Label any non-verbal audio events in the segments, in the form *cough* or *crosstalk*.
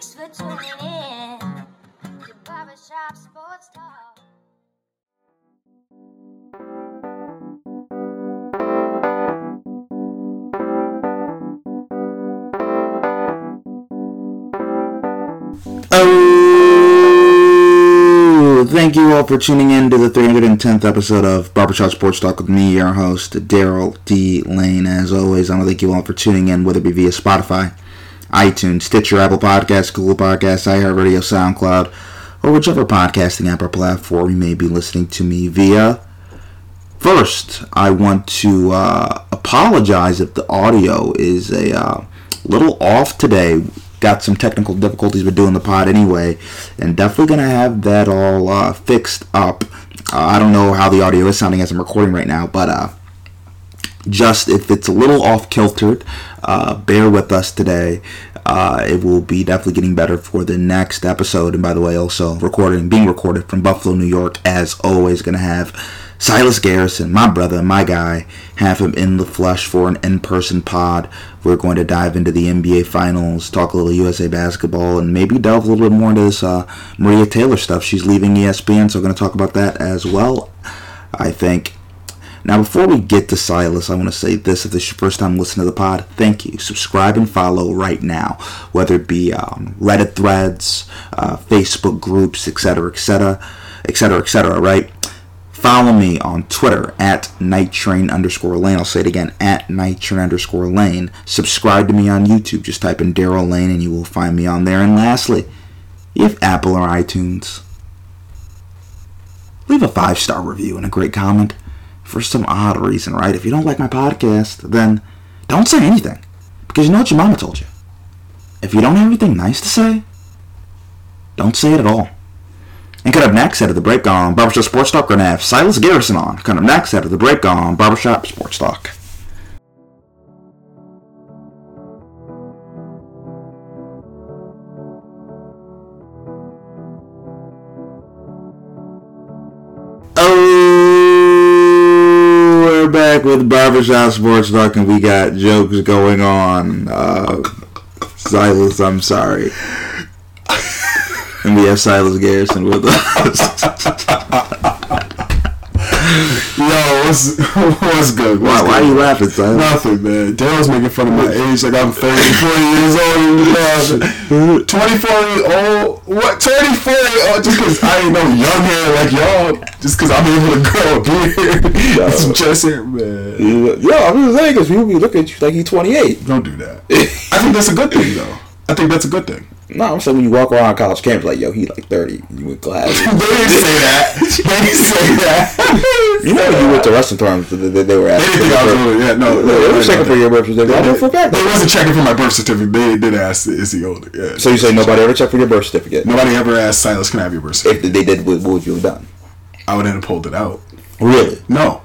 Thanks for tuning in Barbershop Sports Talk. Oh, thank you all for tuning in to the 310th episode of Barbershop Sports Talk with me, your host, Daryl D. Lane. As always, I want to thank you all for tuning in, whether it be via Spotify, iTunes, Stitcher, Apple Podcasts, Google Podcasts, iHeartRadio, SoundCloud, or whichever podcasting app or platform you may be listening to me via. First, I want to uh, apologize if the audio is a uh, little off today. Got some technical difficulties with doing the pod anyway, and definitely gonna have that all uh, fixed up. Uh, I don't know how the audio is sounding as I'm recording right now, but uh, just if it's a little off kiltered, uh, bear with us today. Uh, it will be definitely getting better for the next episode. And by the way, also recording, being recorded from Buffalo, New York, as always, gonna have Silas Garrison, my brother, my guy, have him in the flesh for an in-person pod. We're going to dive into the NBA Finals, talk a little USA basketball, and maybe delve a little bit more into this uh, Maria Taylor stuff. She's leaving ESPN, so we're going to talk about that as well. I think. Now, before we get to Silas, I want to say this. If this is your first time listening to the pod, thank you. Subscribe and follow right now, whether it be um, Reddit threads, uh, Facebook groups, etc., etc., etc., etc., right? Follow me on Twitter at Night Train underscore Lane. I'll say it again at Night Train underscore Lane. Subscribe to me on YouTube. Just type in Daryl Lane and you will find me on there. And lastly, if Apple or iTunes, leave a five star review and a great comment for some odd reason, right? If you don't like my podcast, then don't say anything because you know what your mama told you. If you don't have anything nice to say, don't say it at all. And coming up next, out of the break on Barbershop Sports Talk, we're going to have Silas Garrison on. Coming up next, out of the break on Barbershop Sports Talk. Back with Barbershop Sports Talk, and we got jokes going on. Uh, Silas, I'm sorry. And we have Silas Garrison with us. *laughs* Yo, what's what's *laughs* good? why, What's why are you laughing, Silas? Nothing, man. Daryl's making fun of my age like I'm 34 years old. You laughing. 24 years old? What? 24 years old? Just because I ain't no young hair like y'all. Just because I'm able to grow a beard. It's just hair, man. Yo, I'm just saying because people be looking at you like he's 28. Don't do that. I think that's a good thing, though. I think that's a good thing. No, I'm saying when you walk around college campus, like, yo, he like 30. You with glasses. *laughs* They didn't say that. They didn't say that. *laughs* you know, you went to wrestling tournaments, they, they, they were They asking. didn't think I was older. Yeah, no. They no, were checking for your birth certificate. I know for a fact. They wasn't checking for my birth certificate. They did ask, is he older? Yeah. So you say nobody ever checked for your birth certificate? Nobody ever asked Silas, can I have your birth certificate? If they did, what, what would you have done? I would have pulled it out. Really? No.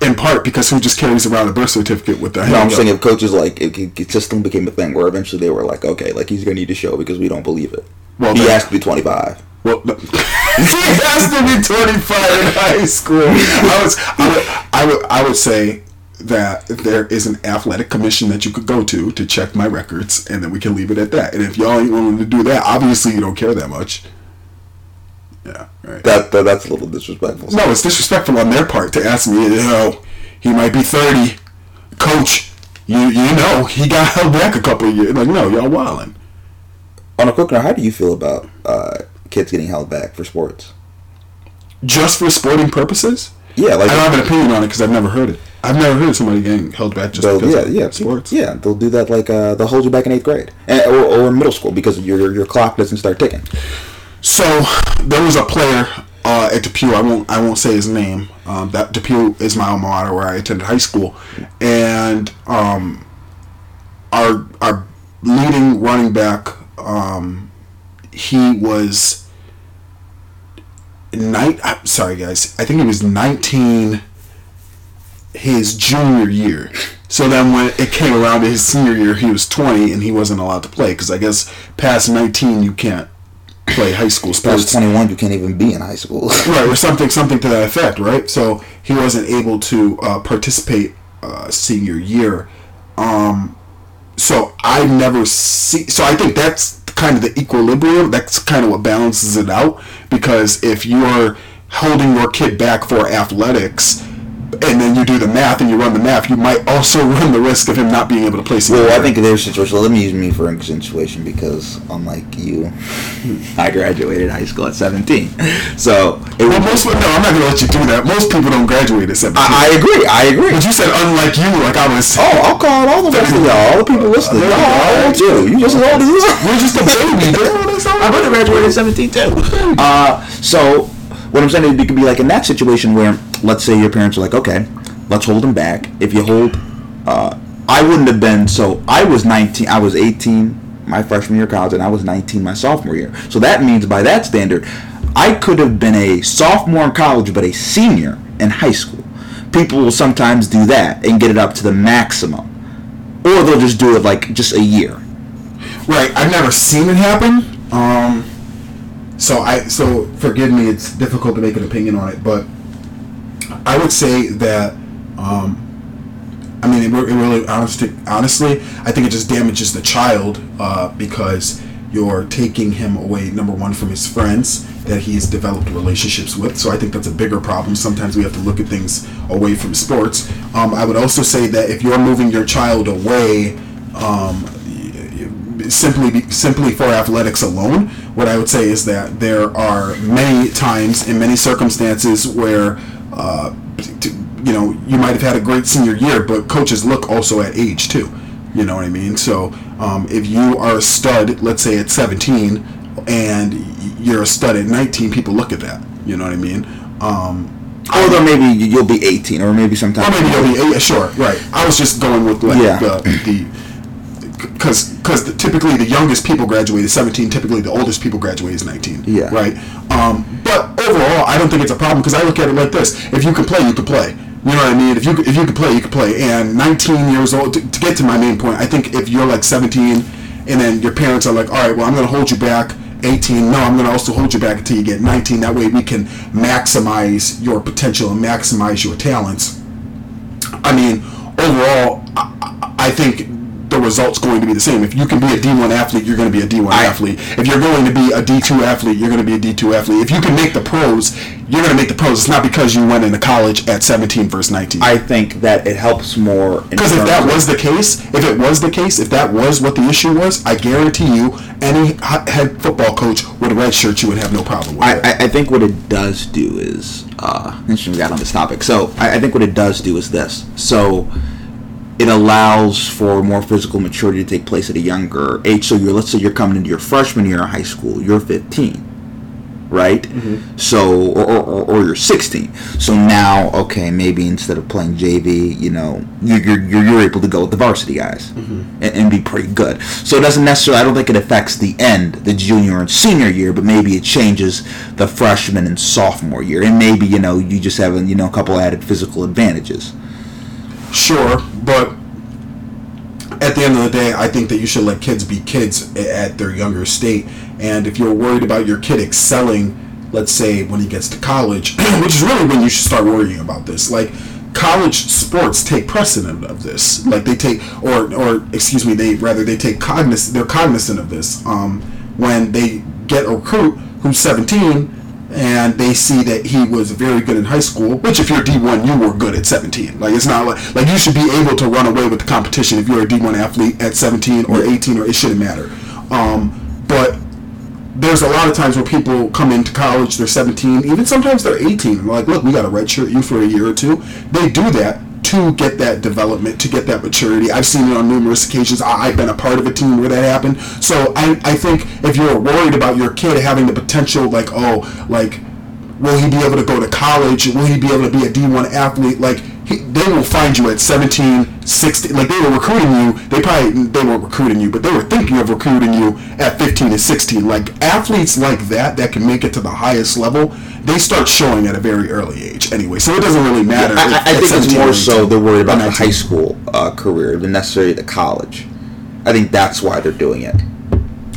In part because who just carries around a birth certificate with the No, I'm saying if coaches like if it, it system became a thing where eventually they were like, okay, like he's gonna need to show because we don't believe it. Well, he then- has to be 25. Well, no. *laughs* *laughs* he has to be 25 in high school. I was, I would, I would, I would say that there is an athletic commission that you could go to to check my records, and then we can leave it at that. And if y'all ain't willing to do that, obviously you don't care that much. Yeah, right. That, that that's a little disrespectful. No, it's disrespectful on their part to ask me, you know, he might be 30. Coach, you you know, he got held back a couple of years. Like, no, y'all wildin'. On a quick note, how do you feel about uh, kids getting held back for sports? Just for sporting purposes? Yeah, like I don't have an opinion on it because I've never heard it. I've never heard somebody getting held back just because yeah, of yeah, sports. Yeah, they'll do that like uh, they'll hold you back in eighth grade and, or, or middle school because your your- your clock doesn't start ticking. So there was a player uh, at Depew. I won't. I won't say his name. Um, that Depew is my alma mater where I attended high school, and um, our our leading running back. Um, he was night. I'm sorry, guys. I think he was 19 his junior year. So then when it came around to his senior year, he was 20 and he wasn't allowed to play because I guess past 19 you can't play high school Past sports. twenty one, you can't even be in high school. *laughs* Right, or something, something to that effect, right? So he wasn't able to uh, participate uh, senior year. Um, so I never see. So I think that's kind of the equilibrium. That's kind of what balances it out. Because if you're holding your kid back for athletics, and then you do the math and you run the math, you might also *laughs* run the risk of him not being able to play. Well, I think in their situation, let me use me for a situation because unlike you, I graduated high school at 17. So it Well, most no, I'm not gonna let you do that. Most people don't graduate at 17. I, I agree. I agree. but you said unlike you, like I was. Oh, I'll call all the rest of y'all, all the people listening. Y'all all old too. You just as old as you. You're just a baby. I would have graduated at 17 too. Uh, so what I'm saying is, it could be like in that situation where, let's say your parents are like, okay, let's hold him back. If you hold, uh, I wouldn't have been. So I was 19. I was 18 my freshman year of college, and I was 19 my sophomore year. So that means by that standard, I could have been a sophomore in college, but a senior in high school. People will sometimes do that and get it up to the maximum, or they'll just do it like just a year. Right. I've never seen it happen. Um, so I so forgive me. It's difficult to make an opinion on it, but I would say that. Um, I mean, it, it really honestly, honestly, I think it just damages the child uh, because you're taking him away. Number one, from his friends that he's developed relationships with. So I think that's a bigger problem. Sometimes we have to look at things away from sports. Um, I would also say that if you're moving your child away. Um, simply simply for athletics alone, what I would say is that there are many times in many circumstances where uh, you know you might have had a great senior year, but coaches look also at age too. You know what I mean? So um, if you are a stud, let's say at 17, and you're a stud at 19, people look at that. You know what I mean? Um, then maybe you'll be 18, or maybe sometime. or maybe you'll be yeah, sure, right. I was just going with like Yeah. the the because because typically the youngest people graduate is 17. Typically the oldest people graduate is 19. Yeah. Right. Um, but overall, I don't think it's a problem because I look at it like this: if you can play, you can play. You know what I mean? If you if you can play, you can play. And 19 years old. To, to get to my main point, I think if you're like 17, and then your parents are like, "All right, well, I'm going to hold you back." 18 no i'm going to also hold you back until you get 19 that way we can maximize your potential and maximize your talents I mean, overall, I, I I think the result's going to be the same. If you can be a D1 athlete, you're going to be a D1 athlete. If you're going to be a D2 athlete, you're going to be a D2 athlete. If you can make the pros, you're going to make the pros. It's not because you went into college at 17 versus 19. I think that it helps more. Because if that was the case, if it was the case, if that was what the issue was, I guarantee you, any head football coach with a red shirt, you would have no problem with I, it. I, I think what it does do is, uh, interesting we got on this topic. So I, I think what it does do is this. So it allows for more physical maturity to take place at a younger age. So you're, let's say you're coming into your freshman year of high school, you're 15, right? Mm-hmm. So, or, or, or you're 16. So now, okay, maybe instead of playing JV, you know, you're, you're, you're able to go with the varsity guys mm-hmm. and, and be pretty good. So it doesn't necessarily, I don't think it affects the end, the junior and senior year, but maybe it changes the freshman and sophomore year. And maybe, you know, you just have, you know, a couple added physical advantages. Sure, but at the end of the day, I think that you should let kids be kids at their younger state. And if you're worried about your kid excelling, let's say when he gets to college, *clears throat* which is really when you should start worrying about this, like college sports take precedent of this. Like they take, or or excuse me, they rather they take cognizant, they're cognizant of this. Um, when they get a recruit who's 17 and they see that he was very good in high school, which if you're D1, you were good at 17. Like it's not like like you should be able to run away with the competition if you're a D1 athlete at 17 or 18 or it shouldn't matter. Um, but there's a lot of times where people come into college, they're 17, even sometimes they're 18. and like, look, we got to redshirt you for a year or two. They do that to get that development, to get that maturity. I've seen it on numerous occasions. I, I've been a part of a team where that happened. So I, I think if you're worried about your kid having the potential, like, oh, like, will he be able to go to college? Will he be able to be a D1 athlete? Like, he, they will find you at 17, 16. Like, they were recruiting you. They probably, they weren't recruiting you, but they were thinking of recruiting you at 15 and 16. Like, athletes like that, that can make it to the highest level, they start showing at a very early age anyway. So it doesn't really matter. I, I- if I think it's more so 18 they're worried about the high school uh, career than necessarily the college. I think that's why they're doing it.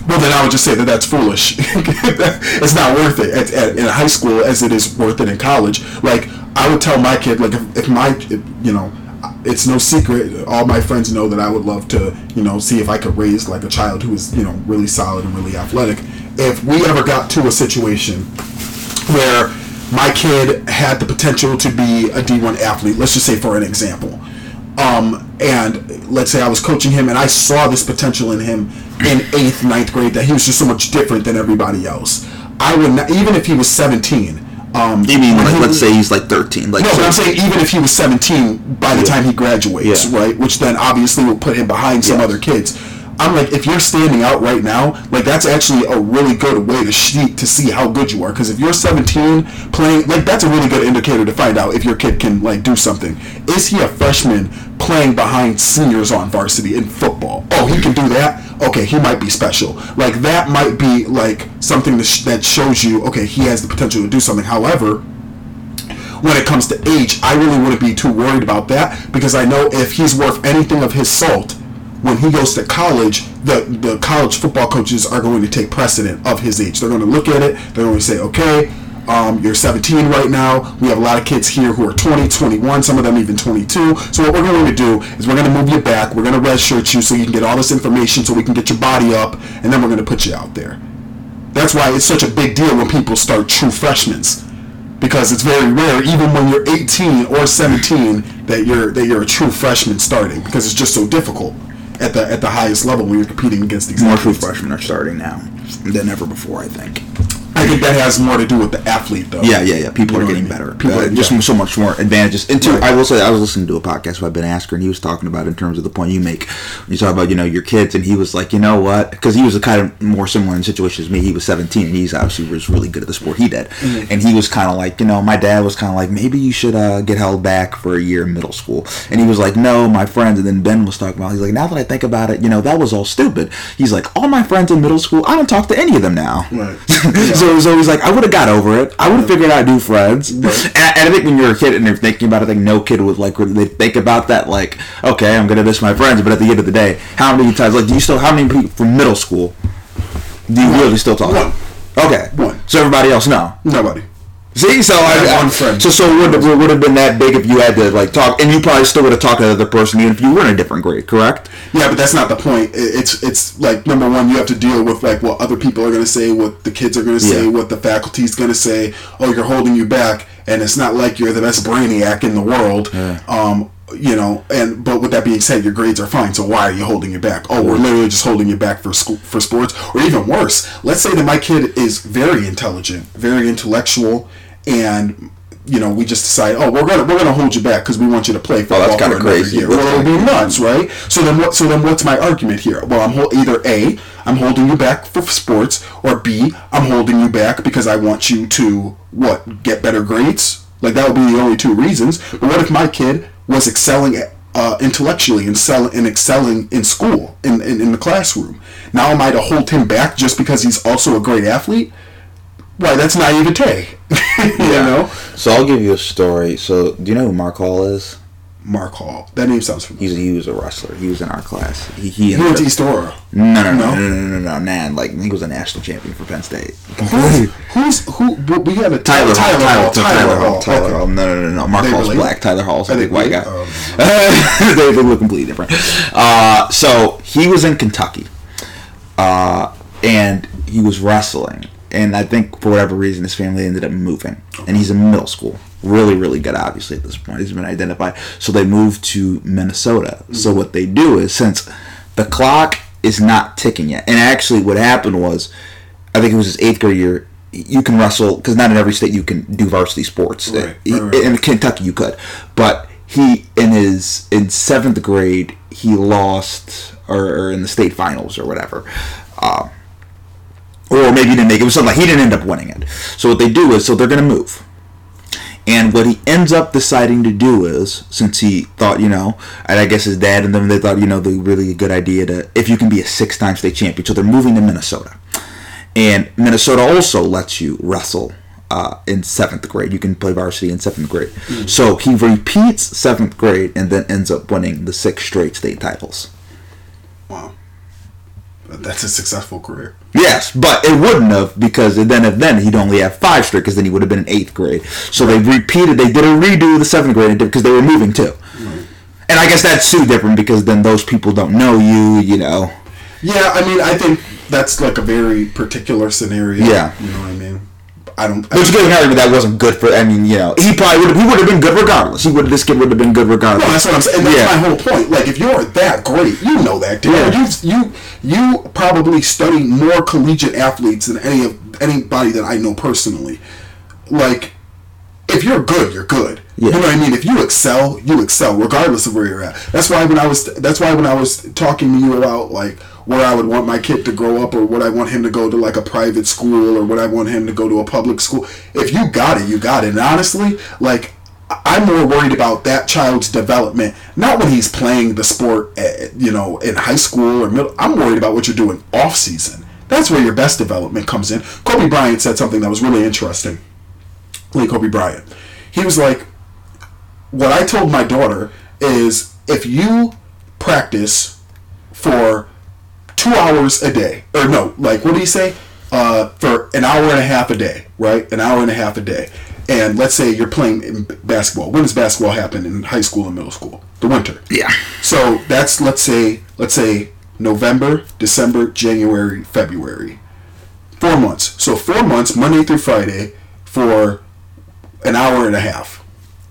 Well, then I would just say that that's foolish. *laughs* it's not worth it at, at, in high school as it is worth it in college. Like I would tell my kid, like if, if my, if, you know, it's no secret. All my friends know that I would love to, you know, see if I could raise like a child who is, you know, really solid and really athletic. If we ever got to a situation where my kid had the potential to be a D1 athlete, let's just say for an example, um, and let's say I was coaching him and I saw this potential in him in eighth, ninth grade that he was just so much different than everybody else. I would not, even if he was 17. Um, You mean like he let's say he's like 13, like no, so- but I'm saying even if he was 17 by the time he graduates, Yeah. right? Which then obviously will put him behind some Yes. other kids. I'm like, if you're standing out right now, like that's actually a really good way to to see how good you are. Because if you're 17 playing, like that's a really good indicator to find out if your kid can like do something. Is he a freshman playing behind seniors on varsity in football? Oh, he can do that. Okay, he might be special. Like that might be like something that, sh- that shows you, okay, he has the potential to do something. However, when it comes to age, I really wouldn't be too worried about that because I know if he's worth anything of his salt, when he goes to college, the, the college football coaches are going to take precedent of his age. They're going to look at it, they're going to say, okay, um, you're 17 right now. We have a lot of kids here who are 20, 21, some of them even 22. So what we're going to do is we're going to move you back. We're going to redshirt you so you can get all this information so we can get your body up, and then we're going to put you out there. That's why it's such a big deal when people start true freshmen because it's very rare, even when you're 18 or 17, that you're that you're a true freshman starting because it's just so difficult at the at the highest level when you're competing against these more true freshmen are starting now than ever before, I think. I think that has more to do with the athlete, though. Yeah, yeah, yeah. People You are getting I mean? better. People are just yeah. so much more advantages. And two, Right. I will say, I was listening to a podcast by Ben Asker, and he was talking about in terms of the point you make. You talk about you know your kids, and he was like, you know what? Because he was a kind of more similar in situation as me. He was 17, and he's obviously was really good at the sport he did. Mm-hmm. And he was kind of like, you know, my dad was kind of like, maybe you should uh, get held back for a year in middle school. And he was like, no, my friends. And then Ben was talking about, he's like, now that I think about it, you know, that was all stupid. He's like, all my friends in middle school, I don't talk to any of them now. Right. *laughs* so, so always like, I would have got over it. I would have figured out new friends. *laughs* And, I- and I think when you're a kid and you're thinking about it, I think no kid would like really they think about that. Like, okay, I'm gonna miss my friends, but at the end of the day, how many times? Like, do you still? How many people from middle school do you really still talk? One. Okay. One. So everybody else no. Nobody. See, so I, I- one friend. So so it would would have been that big if you had to like talk, and you probably still would have talked to the other person even if you were in a different grade, correct? Yeah, but that's not the point. It's it's like number one, you have to deal with like what other people are going to say, what the kids are going to say, Yeah. what the faculty's going to say. Oh, you're holding you back, and it's not like you're the best brainiac in the world. Um, you know, and but with that being said, your grades are fine. So why are you holding you back? Oh, we're literally just holding you back for school for sports, or even worse. Let's say that my kid is very intelligent, very intellectual, and you know, we just decide, oh, we're gonna we're gonna hold you back because we want you to play football that's kinda crazy. year. Well, it would kinda be nuts, right? So then what? So then what's my argument here? Well, I'm hol- either a I'm holding you back for sports, or b I'm holding you back because I want you to what get better grades. Like that would be the only two reasons. But what if my kid was excelling uh, intellectually and, sell- and excelling in school in, in in the classroom? Now am I to hold him back just because he's also a great athlete? Why, that's naivete. *laughs* you know, So I'll give you a story. So do you know who Mark Hall is? Mark Hall. That name sounds familiar. He's he was a wrestler. He was in our class. He he, He went to East Aurora. No, no, no, No? no, no, no, no, no. Like he was a national champion for Penn State. Who's, who's who? We had a Tyler, Tyler, Tyler, Hall. Tyler, Hall, Tyler okay. Hall. No, no, no, no. Mark They Hall's related? black. Tyler Hall's a big white guy. *laughs* related? they, they look completely different. Uh, so he was in Kentucky, uh, and he was wrestling. And I think for whatever reason, his family ended up moving, and he's in middle school. Really, really good, obviously at this point. He's been identified. So they moved to Minnesota. So what they do is since the clock is not ticking yet, and actually what happened was, I think it was his eighth grade year. You can wrestle because not in every state you can do varsity sports. Right, He- right, right. In Kentucky, you could, but he in his in seventh grade he lost or, or in the state finals or whatever. Maybe he didn't make it. It was something like he didn't end up winning it. So what they do is, so they're going to move. And what he ends up deciding to do is, since he thought, you know, and I guess his dad and them, they thought, you know, the really good idea to, if you can be a six-time state champion. So they're moving to Minnesota. And Minnesota also lets you wrestle uh, in seventh grade. You can play varsity in seventh grade. So he repeats seventh grade and then ends up winning the six straight state titles. That's a successful career. Yes, but it wouldn't have because then if then he'd only have five straight because then he would have been in eighth grade. So they repeated. They did a redo of the seventh grade because they were moving too. And I guess that's too different because then those people don't know you, you know. Yeah, I mean, I think that's like a very particular scenario. Yeah. you know what I mean. I don't. But you get an argument that wasn't good for. I mean, you know, he probably would. He would have been good regardless. He would. This kid would have been good regardless. No, that's what I'm saying. That's Yeah. my whole point. Like, if you're that great, you know that. Dude. Yeah. You you you probably study more collegiate athletes than any of anybody that I know personally. Like, if you're good, you're good. Yeah. You know what I mean? If you excel, you excel, regardless of where you're at. That's why when I was that's why when I was talking to you about like where I would want my kid to grow up or what I want him to go to like a private school or what I want him to go to a public school. If you got it, you got it. And honestly, like I'm more worried about that child's development, not when he's playing the sport, at, you know, in high school or middle. I'm worried about what you're doing off season. That's where your best development comes in. Kobe Bryant said something that was really interesting. Like Kobe Bryant, he was like, "What I told my daughter is if you practice for two hours a day, or no, like what do you say? Uh, for an hour and a half a day, right? An hour and a half a day. And let's say you're playing in basketball. When does basketball happen in high school and middle school? The winter. Yeah. So that's let's say let's say November, December, January, February. Four months. So four months, Monday through Friday, for an hour and a half.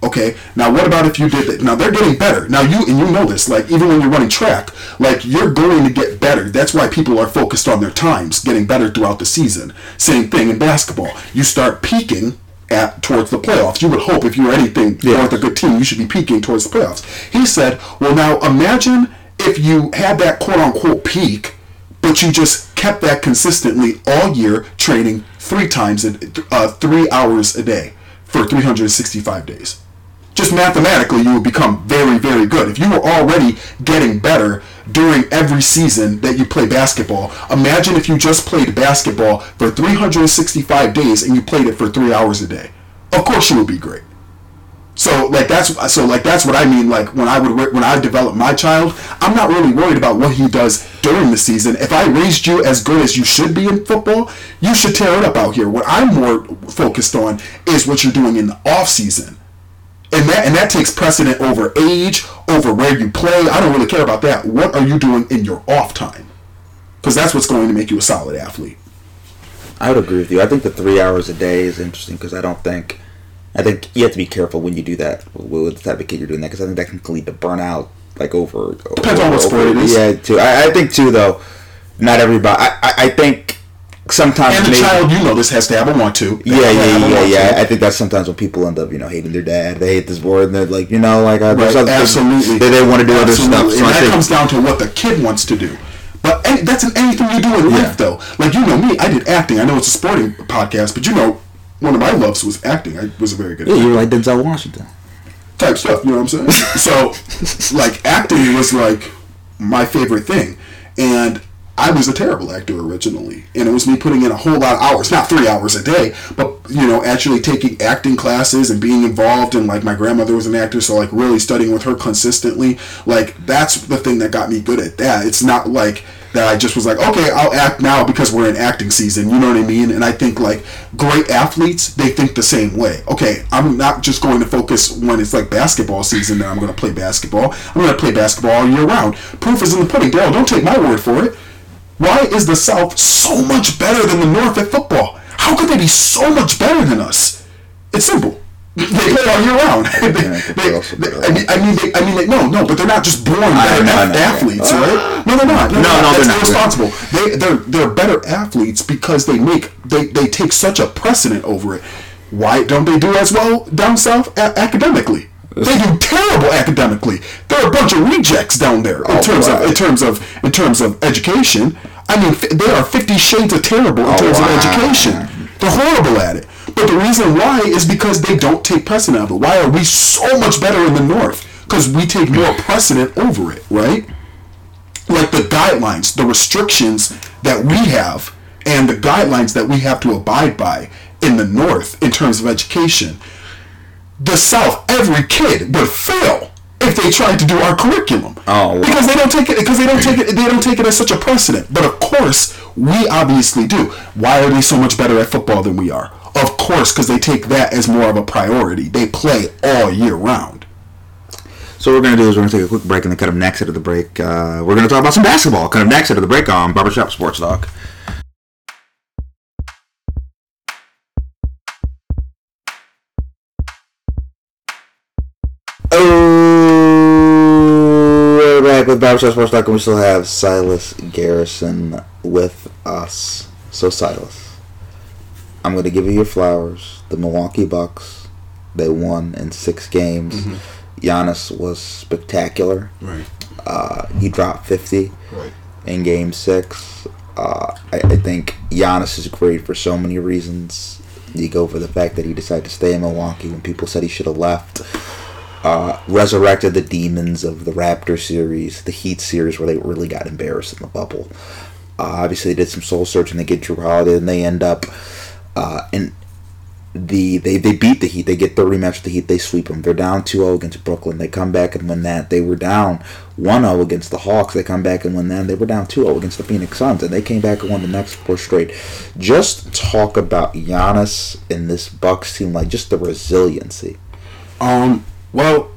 Okay. Now what about if you did that? Now they're getting better. Now you and you know this. Like even when you're running track, like you're going to get better. That's why people are focused on their times, getting better throughout the season. Same thing in basketball. You start peaking at towards the playoffs. You would hope if you were anything Yeah. worth a good team, you should be peaking towards the playoffs. He said, "Well, now imagine if you had that quote unquote peak." but you just kept that consistently all year, training three times, a, uh, three hours a day for 365 days. Just mathematically, you would become very, very good. If you were already getting better during every season that you play basketball, imagine if you just played basketball for 365 days and you played it for three hours a day. Of course, you would be great. So like that's so like that's what I mean. Like when I would when I develop my child, I'm not really worried about what he does during the season. If I raised you as good as you should be in football, you should tear it up out here. What I'm more focused on is what you're doing in the off season, and that and that takes precedent over age, over where you play. I don't really care about that. What are you doing in your off time? Because that's what's going to make you a solid athlete. I would agree with you. I think the three hours a day is interesting because I don't think. I think you have to be careful when you do that with the type of kid you're doing that because I think that can lead to burnout. Like over. Depends on what sport over- it is. Yeah, too. I, I think too though. Not everybody. I, I, I think sometimes And the maybe- child, you know, this has to have a want to. They Yeah, yeah, yeah, yeah. I think that's sometimes when people end up, you know, hating their dad. They hate this board, and they're like, you know, like uh, Right, absolutely. They, they want to do other stuff. So and I that think, comes down to what the kid wants to do. But any, that's in anything you do in Yeah. life, though. Like you know me, I did acting. I know it's a sporting podcast, but you know, one of my loves was acting. I was a very good yeah, actor you're like Denzel Washington. type stuff. You know what I'm saying? *laughs* so, like acting was like my favorite thing, and I was a terrible actor originally, and it was me putting in a whole lot of hours, not three hours a day, but you know, actually taking acting classes and being involved. And like my grandmother was an actor, so like really studying with her consistently. Like that's the thing that got me good at that. It's not like that I just was like, okay, I'll act now because we're in acting season. You know what I mean? And I think like great athletes, they think the same way. Okay, I'm not just going to focus when it's like basketball season that I'm going to play basketball. I'm going to play basketball all year round. Proof is in the pudding. Daryl, don't take my word for it. Why is the South so much better than the North at football? How could they be so much better than us? It's simple. *laughs* They play all year round. I think *laughs* They- they're also they- better. I mean, I mean, they, I mean, they, no, no, but they're not just born better know, I ath- know. athletes, right? Ah. No, they're not. No, no, that's they're not. irresponsible. They, they're they're better athletes because they make they, they take such a precedent over it. Why don't they do as well down south a- academically? They do terrible academically. They're a bunch of rejects down there in Oh, terms of in terms of in terms of education. I mean, they are Fifty Shades of terrible in Oh, terms wow. of education. They're horrible at it. But the reason why is because they don't take precedent of it. Why are we so much better in the North? Because we take more precedent over it, right? Like the guidelines, the restrictions that we have, and the guidelines that we have to abide by in the North in terms of education. The South, every kid would fail if they tried to do our curriculum. Oh, wow. because they don't take it because they don't take it they don't take it as such a precedent. But of course, we obviously do. Why are they so much better at football than we are? Of course, because they take that as more of a priority. They play all year round. So what we're gonna do is we're gonna take a quick break and then cut up next out of the break. Uh, we're gonna talk about some basketball. Cut up next out of the break on Barbershop Sports Talk. We're back with Barbershop Sports Talk, and we still have Silas Garrison with us. So Silas, I'm gonna give you your flowers. The Milwaukee Bucks, they won in six games. Giannis was spectacular. Right. Uh, he dropped 50 Right. in game six. Uh, I, I think Giannis is great for so many reasons. You go for the fact that he decided to stay in Milwaukee when people said he should have left. Uh, resurrected the demons of the Raptor series, the Heat series, where they really got embarrassed in the bubble. Uh, obviously, they did some soul searching. They get Jrue Holiday, and they end up uh, in the they, they beat the Heat. They get the rematch with the Heat. They sweep them. They're down 2-0 against Brooklyn. They come back and win that. They were down 1-0 against the Hawks. They come back and win that. They were down 2-0 against the Phoenix Suns, and they came back and won the next four straight. Just talk about Giannis and this Bucks team, like just the resiliency. Um. Well,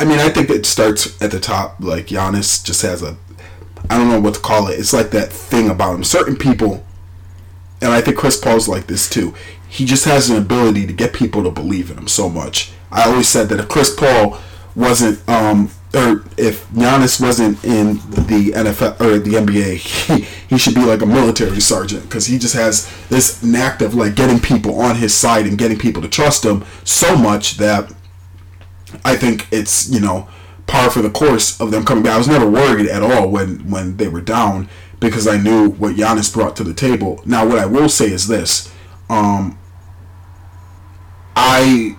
I mean, I think it starts at the top. Like Giannis just has a, I don't know what to call it. It's like that thing about him. Certain people, and I think Chris Paul's like this too. He just has an ability to get people to believe in him so much. I always said that if Chris Paul wasn't, um, or if Giannis wasn't in the NFL or the NBA, he, he should be like a military sergeant because he just has this knack of like getting people on his side and getting people to trust him so much that I think it's you know par for the course of them coming back. I was never worried at all when when they were down because I knew what Giannis brought to the table. Now, what I will say is this: um, I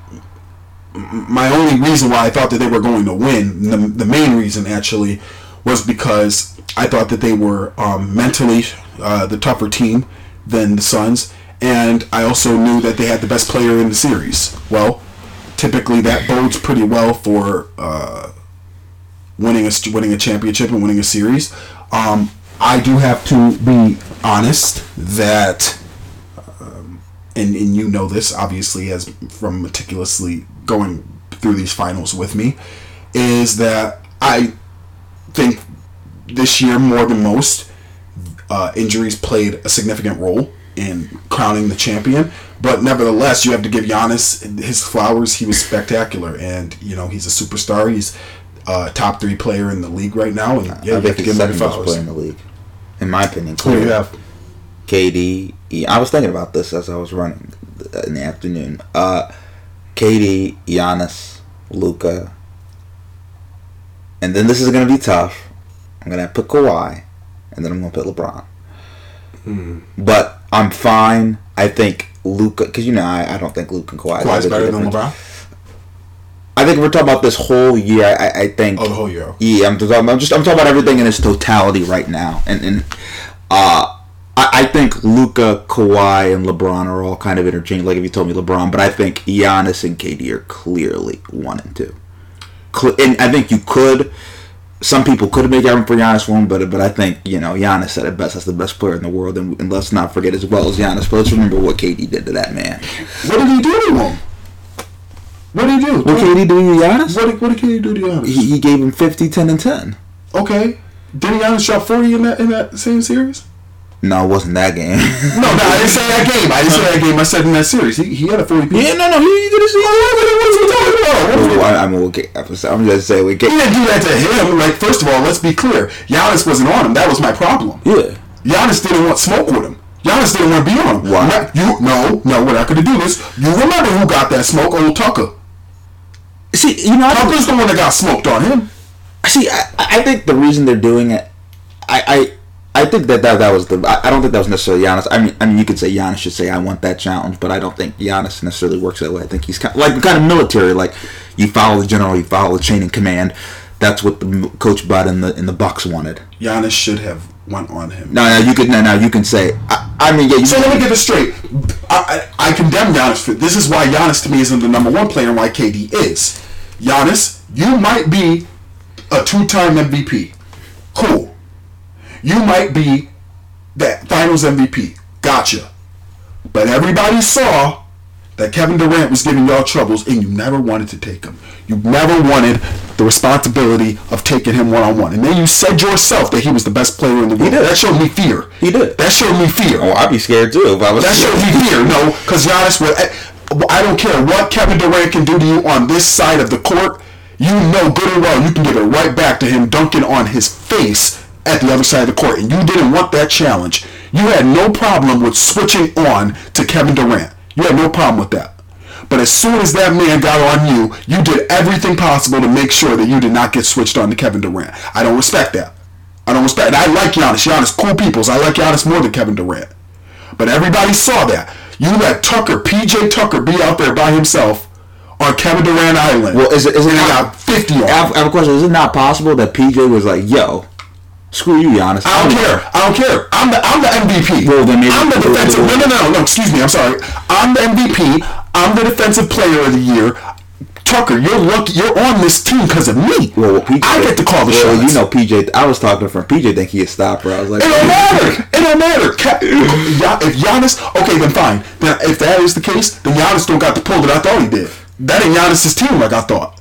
my only reason why I thought that they were going to win, the, the main reason actually, was because I thought that they were um, mentally uh, the tougher team than the Suns, and I also knew that they had the best player in the series. Well, typically that bodes pretty well for uh, winning a winning a championship and winning a series. Um, I do have to be honest that, um, and and you know this obviously as from meticulously going through these finals with me, is that I think this year more than most uh, injuries played a significant role in crowning the champion. But nevertheless, you have to give Giannis his flowers. He was spectacular, and you know he's a superstar. He's a top three player in the league right now, and yeah, I you have to give him your second best flowers. player in the league, in my opinion. Who do you have? KD. I was thinking about this as I was running in the afternoon. Uh, KD, Giannis, Luka, and then this is going to be tough. I'm going to put Kawhi, and then I'm going to put LeBron. Hmm. But I'm fine. I think Luka, because you know I, I don't think Luka and Kawhi. Kawhi's better than LeBron. I think we're talking about this whole year. I, I think. Oh, the whole year. Yeah, I'm talking. I'm just. I'm talking about everything in its totality right now, and and uh, I, I think Luka, Kawhi, and LeBron are all kind of interchangeable. Like if you told me LeBron, but I think Giannis and KD are clearly one and two. And I think you could. Some people could make argument for Giannis one, but but I think you know Giannis said it best. That's the best player in the world, and, and let's not forget as well as Giannis. But let's remember what KD did to that man. What did he do to him? What did he do? What did KD do to Giannis? What did, what did KD do to Giannis? He, he gave him 50, 10, and ten. okay. Didn't Giannis shot 40 in that in that same series? No, it wasn't that game. *laughs* No, no, I didn't say that game. I didn't say that game. I said in that series. He, he had a 40 piece. Yeah, no, no, he, he did his oh, What are you talking about? What are you- Well, I, I'm, okay, I'm just saying we He didn't do that to him. Like, first of all, let's be clear. Giannis wasn't on him. That was my problem. Yeah. Giannis didn't want smoke with him. Giannis didn't want to be on him. Why? Not- You no, no. We're not going to do this. You remember who got that smoke? Old Tucker. See, you know, Tucker's the one that got smoked on him. see, I, I think the reason they're doing it, I, I, I think that that, that was the. I, don't think that was necessarily Giannis. I mean, I mean, you could say Giannis should say I want that challenge, but I don't think Giannis necessarily works that way. I think he's kind of, like kind of military. Like you follow the general, you follow the chain of command. That's what the coach Bud and the in the Bucks wanted. Giannis should have went on him. Now, now you could now, now you can say. I, I mean, yeah. You, So let me get this straight. I, I, I condemn Giannis for this is why Giannis to me isn't the number one player and why KD is. Giannis, you might be a two-time MVP. Cool. You might be that Finals MVP. Gotcha. But everybody saw that that Kevin Durant was giving y'all troubles and you never wanted to take him. You never wanted the responsibility of taking him one on one. And then you said yourself that he was the best player in the world. did. That showed me fear. He did. That showed me fear. Oh, I'd be scared too if I was. That showed me fear. No, because Giannis will. Eh, I don't care what Kevin Durant can do to you on this side of the court. You know good and well you can give it right back to him dunking on his face at the other side of the court. And you didn't want that challenge. You had no problem with switching on to Kevin Durant. You had no problem with that. But as soon as that man got on you, you did everything possible to make sure that you did not get switched on to Kevin Durant. I don't respect that. I don't respect. I like Giannis. Giannis, cool peoples. I like Giannis more than Kevin Durant. But everybody saw that. You let Tucker, PJ Tucker, be out there by himself on Kevin Durant Island. Well, is it is it not got 50 on I. I have a question. Is it not possible that PJ was like, "Yo, screw you, Giannis. I don't care. I don't care. I'm the I'm the MVP. Well, then maybe- I'm the defensive. No, no, no, no. Excuse me. I'm sorry. I'm the MVP. I'm the defensive player of the year. Tucker, you're lucky. You're on this team because of me. Well, PJ, I get to call the well, shots. you know, PJ. I was talking from PJ. Think he a stopper. I was like, It don't matter. It don't matter. *laughs* If Giannis, okay, then fine. Then if that is the case, then Giannis don't got the pull that I thought he did. That ain't Giannis's team like I thought.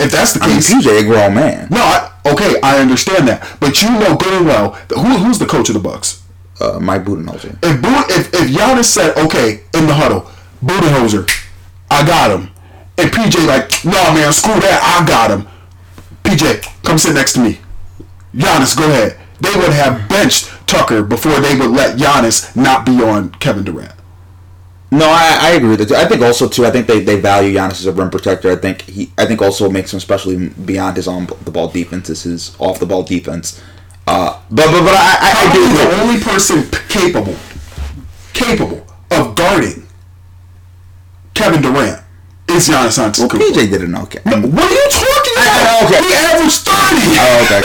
If that's the I mean, case, PJ a grown man. no, I, okay, I understand that, but you know good and well who, who's the coach of the Bucks. Uh, Mike Budenholzer. If if if Giannis said, okay, in the huddle, Budenholzer, I got him, and PJ like, no man, screw that, I got him. PJ, come sit next to me. Giannis, go ahead. They would have benched Tucker before they would let Giannis not be on Kevin Durant. No, I, I agree with it. I think also too. I think they, they value Giannis as a rim protector. I think he. I think also what makes him especially beyond his on the ball defense is his off the ball defense. Uh, but but but I, I, I do agree. the only person capable, capable of guarding Kevin Durant is Giannis Antetokounmpo. Well, PJ did an okay. What are you talking I- about? okay. He averaged. Oh, okay.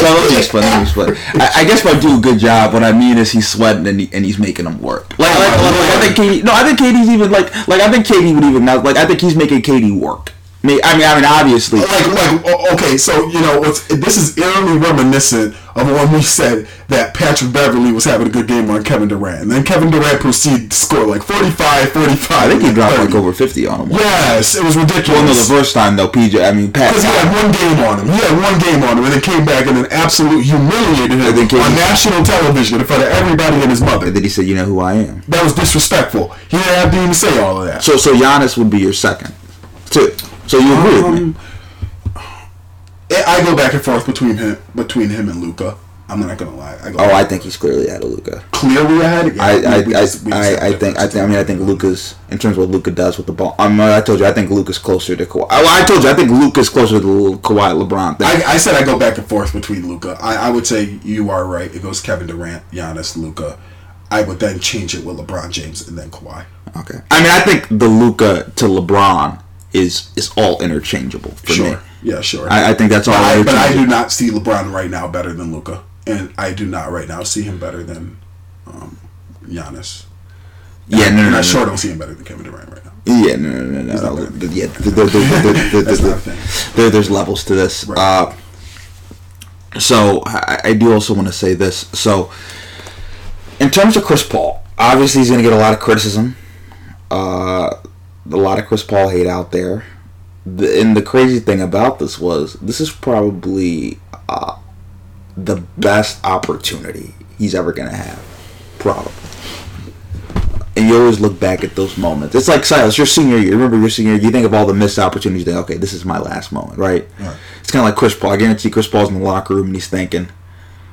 So let me explain. Let me explain. I, I guess I do a good job, what I mean is he's sweating and, he, and he's making them work. Like, like, like, like, I think KD. No, I think KD's even like like I think KD would even now like I think he's making KD work. I mean, I mean, I mean, obviously. like like okay so you know this is eerily reminiscent of when we said that Patrick Beverley was having a good game on Kevin Durant and then Kevin Durant proceeded to score like 45 45 I think he dropped like over fifty on him. yes it was ridiculous Well, no, the first time though, PJ. I mean, Pat. because he had one game on him he had one game on him and then came back and then absolute humiliated him on national television in front of everybody and his mother And then he said, "You know who I am." that was disrespectful he didn't have to even say all of that So, so Giannis would be your second, too. So you agree with me? Um, I I go back and forth between him between him and Luka. I'm not gonna lie. I go Oh, I think he's clearly ahead of Luka. clearly ahead. Yeah, I, I, we I, just- we I, I think, I think, I mean, I think Luka's in terms of what Luka does with the ball. I, mean, I told you, I think Luka's closer to Kawhi. I, I told you, I think Luka's closer to the Kawhi LeBron thing. I, I said I go back and forth between Luka. I, I would say you are right. It goes Kevin Durant, Giannis, Luka. I would then change it with LeBron James and then Kawhi. okay. I mean, I think the Luka to LeBron is is all interchangeable for Sure. me. Yeah, sure. I, I think that's all. but, I, but I do not see LeBron right now better than Luka, and I do not right now see him better than um, Giannis. Yeah, no, no, and no, I sure don't see him better than Kevin Durant right now. Yeah, no, no, no, no. Yeah, there's levels to this. Right. Uh, so I, I do also want to say this. So, in terms of Chris Paul, obviously he's going to get a lot of criticism. Uh, a lot of Chris Paul hate out there. The, and the crazy thing about this was this is probably uh, the best opportunity he's ever going to have. Probably and you always look back at those moments. It's like Silas, your senior year. Remember your senior year? You think of all the missed opportunities. You think, okay, this is my last moment, right? Right. It's kind of like Chris Paul. I guarantee Chris Paul's in the locker room and he's thinking,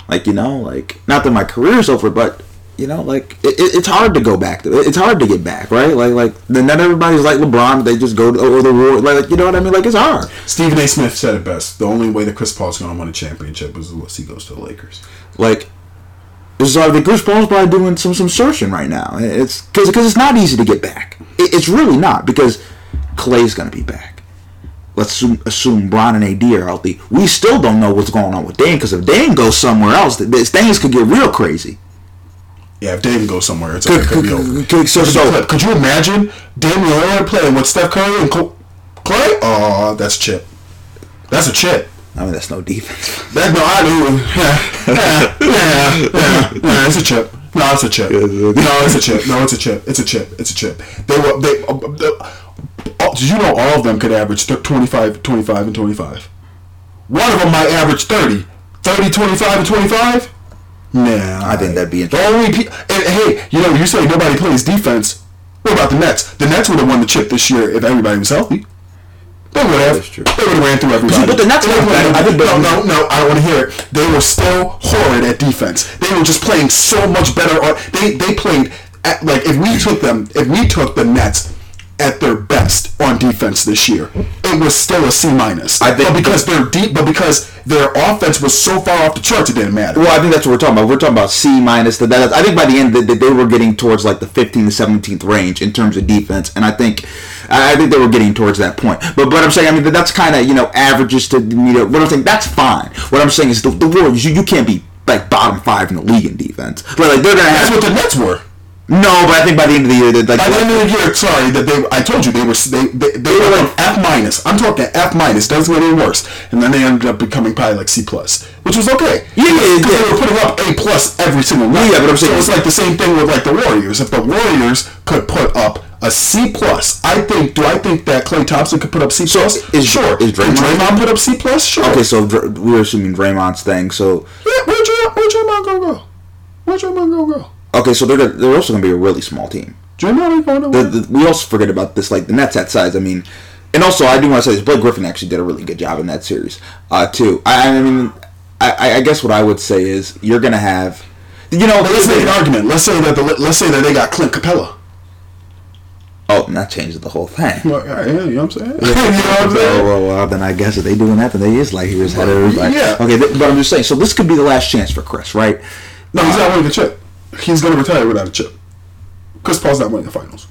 like, you know, like, not that my career's over, but you know, like, it, it, it's hard to go back. To, it's hard to get back, right? Like, like, then not everybody's like LeBron. They just go to or the war. Like, you know what I mean? Like, it's hard. Stephen A. Smith said it best. The only way that Chris Paul's going to win a championship is unless he goes to the Lakers. Like, so I think Chris Paul's probably doing some some searching right now. It's because because it's not easy to get back. It, it's really not because Clay's gonna be back. Let's assume, assume Bron and AD are healthy. We still don't know what's going on with Dame because if Dame goes somewhere else, th- th- things could get real crazy. Yeah, if Dame goes somewhere, it's Could- could could- could- so- so- could you imagine Damian Lillard playing with Steph Curry and Clay? Oh, that's chip. That's a chip. I mean, that's no defense. That no, I do. Yeah, yeah, yeah, yeah, it's a chip. No, it's a chip. No, it's a chip. No, it's a chip. It's a chip. It's a chip. They were they. Uh, uh, uh, did you know all of them could average th- 25, 25, and 25? One of them might average 30. 30, 25, and 25? Nah. I think that'd be The interesting. only pe- and hey, you know, you say nobody plays defense. What about the Nets? The Nets would have won the chip this year if everybody was healthy. They would have. That's true. They would have ran through everybody. but the Nets were better. I think no, the- no, no. I don't want to hear it. They were still horrid at defense. They were just playing so much better. On, they they played at, like if we took them, if we took the Nets at their best on defense this year, it was still a C minus. I think- but because they're deep, but because their offense was so far off the charts, it didn't matter. Well, I think that's what we're talking about. We're talking about C minus. That that- I think by the end that they were getting towards like the 15th to 17th range in terms of defense, and I think I think they were getting towards that point. But but I'm saying I mean that's kind of you know averages to you know what I'm saying that's fine. What I'm saying is the, the Warriors you, you can't be like bottom five in the league in defense. Like, like they're gonna That's have what the Nets were. No, but I think by the end of the year that like By the end of the year, sorry that they. I told you they were they they, they were like F minus. I'm talking F minus. Doesn't get any worse. And then they ended up becoming probably like C plus, which was okay. Yeah, yeah, because yeah. they were putting up A plus every single night. Yeah, but I'm so saying- it's like the same thing with like the Warriors. If the Warriors could put up a C plus, I think. Do I think that Klay Thompson could put up C plus? is- sure. is Can Draymond- Draymond put up C plus? Sure. okay, so we're assuming Draymond's thing. So Yeah, where Draymond, where Draymond gonna go? Where Draymond gonna go? Okay, so they're gonna, they're also gonna be a really small team. Going the, the, we also forget about this, like the Nets that size. I mean, and also I do want to say this: Blake Griffin actually did a really good job in that series, uh, too. I, I mean, I, I guess what I would say is you're gonna have, you know, But let's make an argument. Let's say that the let's say that they got Clint Capela. oh, and that changes the whole thing. Well, yeah, *laughs* you know what I'm saying? you know what I'm saying? well, well, then I guess if they doing that, then they is like he was head everybody. Yeah. Okay, th- but I'm just saying. So this could be the last chance for Chris, right? No, he's not winning the chip. He's going to retire without a chip. Chris Paul's not winning the finals.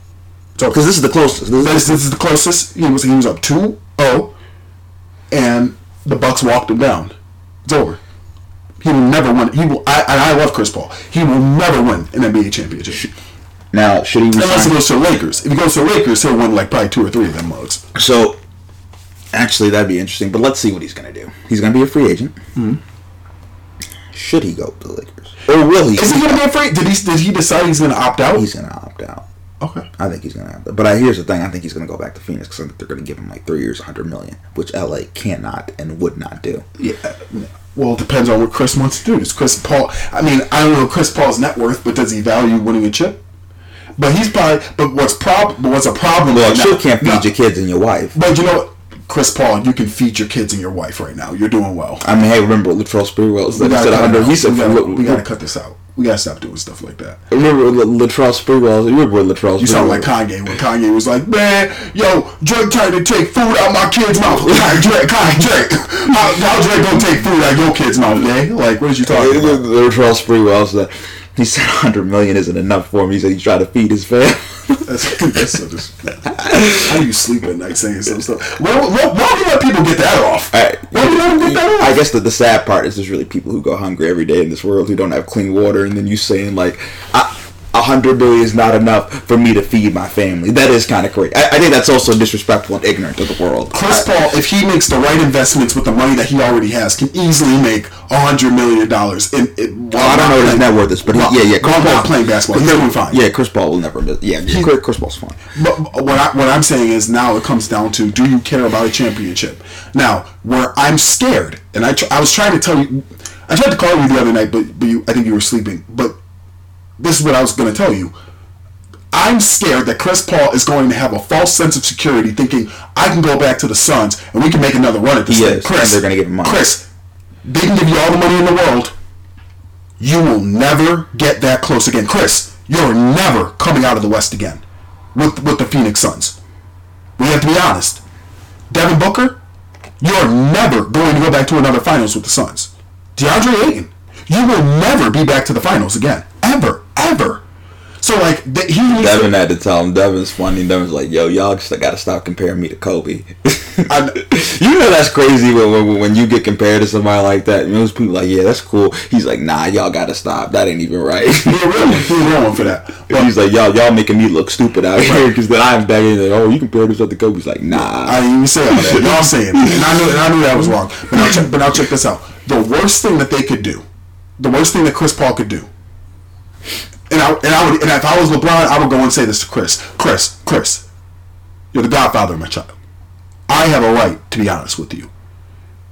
So Because this is the closest. This this, is, this is the closest. He was he was up 2-0, and the Bucks walked him down. It's over. He will never win. He will. I, and I love Chris Paul. He will never win an NBA championship now, should he unless he goes to the Lakers. If he goes to the Lakers, he'll win like probably two or three of them mugs. So, actually, that'd be interesting. But let's see what he's going to do. He's going to be a free agent. Mm-hmm. Should he go to the Lakers, or will he? Is he going to be afraid? Did he? Did he decide he's going to opt out? He's going to opt out. okay. I think he's going to opt out. But I, here's the thing: I think he's going to go back to Phoenix because I think they're going to give him like three years, hundred million, which LA cannot and would not do. Yeah. Well, it depends on what Chris wants to do. Does Chris Paul? I mean, I don't know Chris Paul's net worth, but does he value winning a chip? But he's probably. But what's prob? But what's a problem? Well, you now- can't feed No. your kids and your wife. But you know what, Chris Paul, you can feed your kids and your wife right now. You're doing well. I mean, hey, remember what Latrell Sprewell said? We He gotta, said cut it 100. out. He said, we, gotta, we gotta cut this out. We gotta stop doing stuff like that. remember Latrell Sprewell? You remember Latrell You sound like Kanye when Kanye was like, "Man, yo, Drake trying to take food out my kid's mouth." Kanye, Drake, Kanye, Drake, how, how Drake gonna take food out your kid's mouth, man? Like, what is you talking about? Latrell Sprewell said he said 100 million isn't enough for him. He said he's trying to feed his family. *laughs* That's, that's so dis- How do you sleep at night saying some stuff? Why, why, why do you let people get that off? Alright. Why do you let them get that off? I guess that the sad part is there's really people who go hungry every day in this world who don't have clean water, and then you saying like, a hundred million is not enough for me to feed my family. That is kind of crazy. I, I think that's also disrespectful and ignorant of the world. Chris Paul, if he makes the right investments with the money that he already has, can easily make a hundred million dollars. In, in Well, I don't know what his net worth is, but he, yeah, yeah, Chris Paul playing basketball, he's doing fine. Yeah, Chris Paul will never. miss- Yeah, Chris, Chris Paul's fine. But but what I what I'm saying is now it comes down to do you care about a championship? Now where I'm scared, and I tr- I was trying to tell you, I tried to call you the other night, but but you, I think you were sleeping. But this is what I was going to tell you. I'm scared that Chris Paul is going to have a false sense of security, thinking I can go back to the Suns and we can make another run at this. He thing." is, and they're gonna give him money. Chris, they can give you all the money in the world. You will never get that close again, Chris. You're never coming out of the West again with with the Phoenix Suns. We have to be honest. Devin Booker, you're never going to go back to another finals with the Suns. DeAndre Ayton, you will never be back to the finals again. Ever. Ever. So like th- he needs Devin to, had to tell him. Devin's funny. Devin's like, "Yo, y'all just got to stop comparing me to Kobe." *laughs* I- *laughs* you know that's crazy when, when when you get compared to somebody like that. Most people like, "Yeah, that's cool." He's like, "Nah, y'all got to stop. That ain't even right." he a real one. He a real one for that. But *laughs* He's like, "Y'all, y'all making me look stupid out here." Because then I'm in like, "Oh, you compare this to Kobe." He's like, "Nah." I didn't even say that. Y'all saying it. And I knew and I knew that was wrong. But now check but now check this out. The worst thing that they could do the worst thing that Chris Paul could do. And I and I would and if I was LeBron, I would go and say this to Chris. Chris, Chris, you're the godfather of my child. I have a right to be honest with you.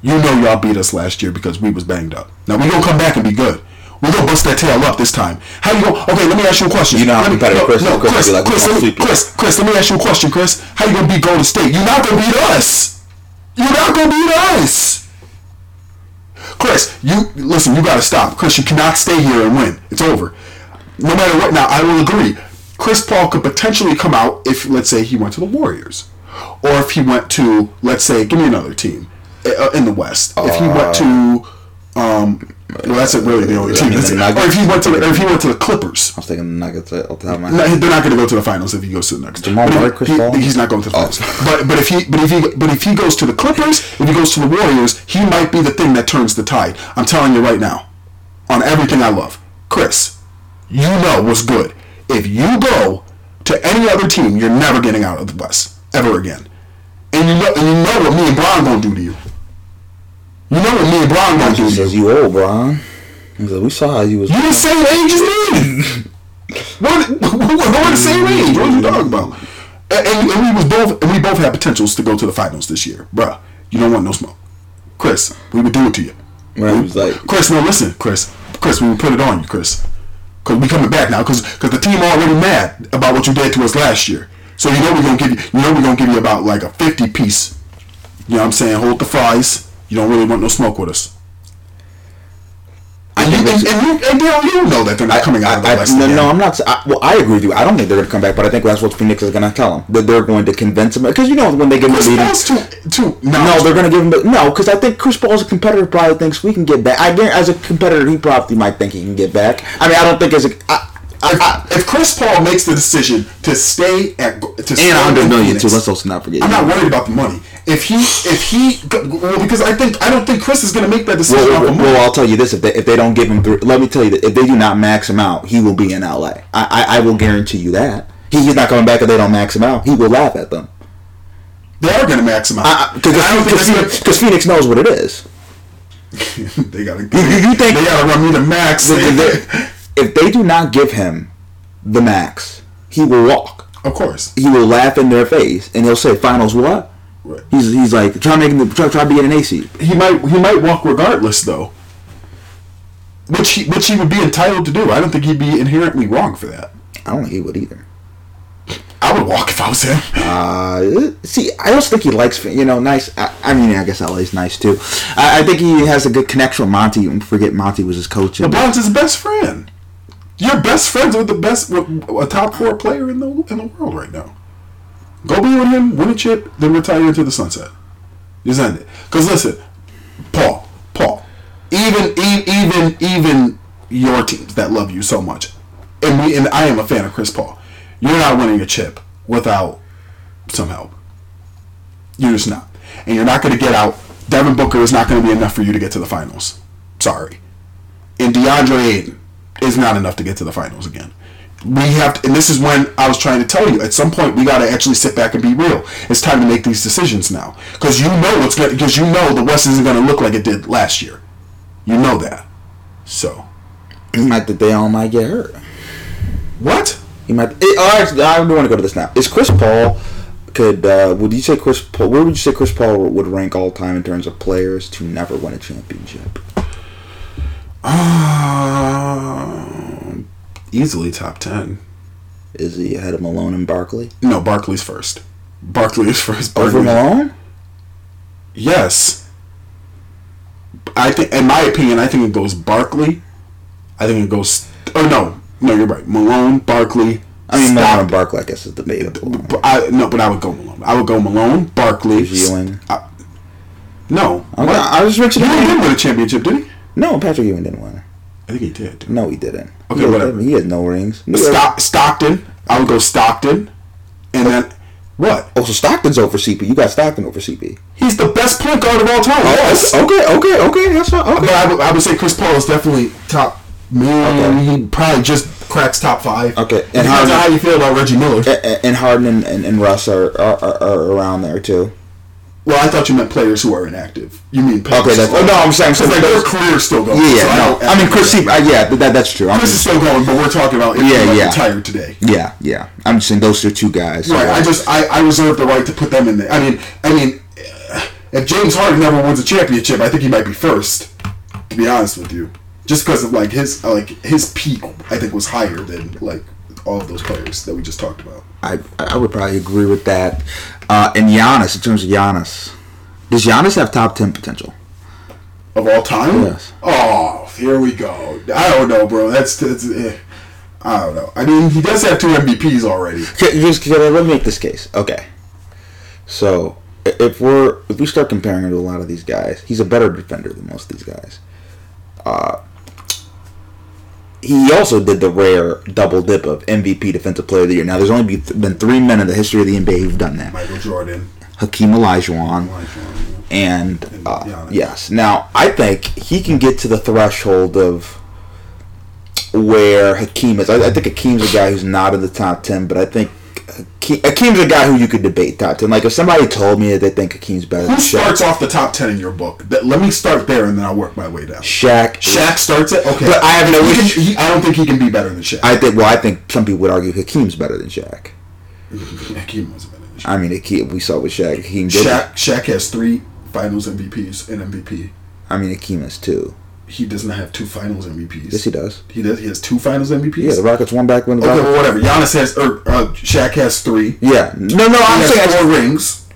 You know y'all beat us last year because we was banged up. Now we gonna come back and be good. We gonna bust that tail up this time. How you gonna? Okay, let me ask you a question. You know how me- competitive no, Chris is. no, Chris Chris, like, Chris, let me. Chris, Chris, let me ask you a question, Chris. How you gonna beat Golden State? You're not gonna beat us. You're not gonna beat us. Chris, you listen. You gotta stop, Chris. You cannot stay here and win. It's over. No matter what. Now, I will agree. Chris Paul could potentially come out if, let's say, he went to the Warriors, or if he went to, let's say, give me another team uh, in the West. If he went to, um, well, that's really the only team. That's it. Or if he went to, the, if he went to the Clippers. I was thinking the Nuggets off the top of my head. they're not going to go to the finals if he goes to the next. Jamal Murray, Chris Paul? He's not going to the Oh. finals. But but if he but if he but if he goes to the Clippers, if he goes to the Warriors, he might be the thing that turns the tide. I'm telling you right now, on everything I love, Chris, you know what's good. If you go to any other team, you're never getting out of the West ever again. And you know and you know what me and Brian gonna do to you. You know what me and Brian gonna do to you. says you old, Bron. He said we saw how you was. You the same age as me. *laughs* What? *laughs* We're the same age. What are you talking about? Mm-hmm. And, and, and we was both, and we both had potentials to go to the finals this year, bruh. You don't want no smoke, Chris. We would do it to you. When he was like, Chris, no, listen, Chris. Chris, we would put it on you, Chris. Cause we coming back now, cause, cause the team already mad about what you did to us last year. So you know we're gonna give you, you know we're gonna give you about like a fifty piece. You know what I'm saying? Hold the fries. You don't really want no smoke with us. And you, and, and you, and you know that they're not coming out of the I, West. no, again. no, I'm not. I, well, I agree with you. I don't think they're going to come back, but I think that's what Phoenix is going to tell them. That they're going to convince them because you know when they give him Chris the. Paul's too, too. No, they're going to give him. No, because I think Chris Paul's a competitor. Probably thinks we can get back. I guarantee, as a competitor, he probably might think he can get back. I mean, I don't think as a. I, If, if Chris Paul makes the decision to stay at to stay and a hundred million Phoenix, too. Let's also not forget. I'm not worried about the money. If he, if he, well, because I think I don't think Chris is going to make that decision Well, well, well, I'll tell you this: if they if they don't give him, three, let me tell you that if they do not max him out, he will be in LA. I I, I will guarantee you that he, he's not coming back if they don't max him out. He will laugh at them they are going to max him out. because And I don't think that's Phoenix knows what it is. *laughs* they got to. you- you think- they got to run me to max? If they do not give him the max, he will walk. of course. He will laugh in their face and he'll say, "Finals what?" Right. He's he's like try making the try try being an AC. He might he might walk regardless though. Which he which he would be entitled to do. I don't think he'd be inherently wrong for that. I don't think he would either. I would walk if I was him. *laughs* Uh, see, I also think he likes, you know, nice. I, I mean, I guess LA's nice too. I, I think he has a good connection with Monty. Forget Monty was his coach. and- LeBron's his best friend. You're best friends with the best, with a top four player in the in the world right now. Go be with him, win a chip, then retire into the sunset. Just end it. Cause listen, Paul, Paul, even even even your teams that love you so much, and we and I am a fan of Chris Paul. You're not winning a chip without some help. You're just not, and you're not going to get out. Devin Booker is not going to be enough for you to get to the finals. Sorry and DeAndre Ayton is not enough to get to the finals again. We have, to, and this is when I was trying to tell you. At some point, we got to actually sit back and be real. It's time to make these decisions now, because you know what's going. Because you know the West isn't going to look like it did last year. You know that. So he might that they all might get hurt. what? He might. It, all right, I don't want to go to this now. Is Chris Paul? Could uh, would you say Chris Paul? Where would you say Chris Paul would rank all time in terms of players to never win a championship? Uh, easily top ten. Is he ahead of Malone and Barkley? No, Barkley's first. Barkley is first. Over Barkley- Malone? Yes. I think, in my opinion, I think it goes Barkley. I think it goes. Oh no, no, you're right. Malone, Barkley. I mean, Malone and Barkley, I guess, is debatable. I no, but I would go Malone. I would go Malone, Barkley. Ewing. I- no, Okay, What? I was mentioning. Ewing didn't win a championship, did he? No, Patrick Ewing didn't win. I think he did. No, he didn't. Okay, he has. He has no rings. Stock, Stockton. I would go Stockton, and then what? Oh, so Stockton's over CP. You got Stockton over CP. He's the best point guard of all time. Oh, yes. okay, okay, okay. That's fine. But Okay. I would, I would say Chris Paul is definitely top. Man, Okay. he probably just cracks top five. Okay, And and Harden- how you feel about Reggie Miller. A- a- And Harden and, and, and Russ are, are, are, are around there too. Well, I thought you meant players who are inactive. You mean players Okay, that's oh, no, I'm saying so like their career's still going. Yeah, so yeah, no. I mean, Chris, uh, yeah, that, that's true. I'm Chris is still going, but we're talking about Yeah, yeah, retired today. yeah, yeah. I'm just saying those are two guys. Right. I just I, I reserve the right to put them in there. I mean, I mean, if James Harden never wins a championship, I think he might be first. To be honest with you, just because of like his like his peak, I think was higher than like all of those players that we just talked about. I, I would probably agree with that. Uh, and Giannis, in terms of Giannis, does Giannis have top ten potential? Of all time? Yes. Oh, here we go. I don't know, bro. That's, that's eh. I don't know. I mean, he does have two MVPs already. Okay, just can I- let me make this case. Okay, so if we're if we start comparing him to a lot of these guys, he's a better defender than most of these guys. Uh, he also did the rare double dip of MVP Defensive Player of the Year. Now, there's only been three men in the history of the NBA who've done that: Michael Jordan. Hakeem Olajuwon and uh, yes. Now, I think he can get to the threshold of where Hakeem is. I, I think Hakeem's a guy who's not in the top ten, but I think Hakeem, Hakeem's a guy who you could debate top ten. Like if somebody told me that they think Hakeem's better Who than Shaq, starts off the top 10 in your book? That, let me start there and then I'll work my way down. Shaq, Shaq starts it? Okay. But I have no He can- issue- he- I don't think he can be better than Shaq. I think. Well, I think some people would argue Hakeem's better than Shaq. *laughs* Hakeem wasn't better than Shaq. I mean, Hakeem, we saw with Shaq. Hakeem did. Shaq, Shaq has three finals MVPs and MVP. I mean, Hakeem has two. He doesn't have two finals MVPs. Yes, he does. He does. He has two finals MVPs. Yeah, the Rockets won back when the okay, well, whatever. Giannis has, or uh, Shaq has three. Yeah. No, no, I'm saying. four rings.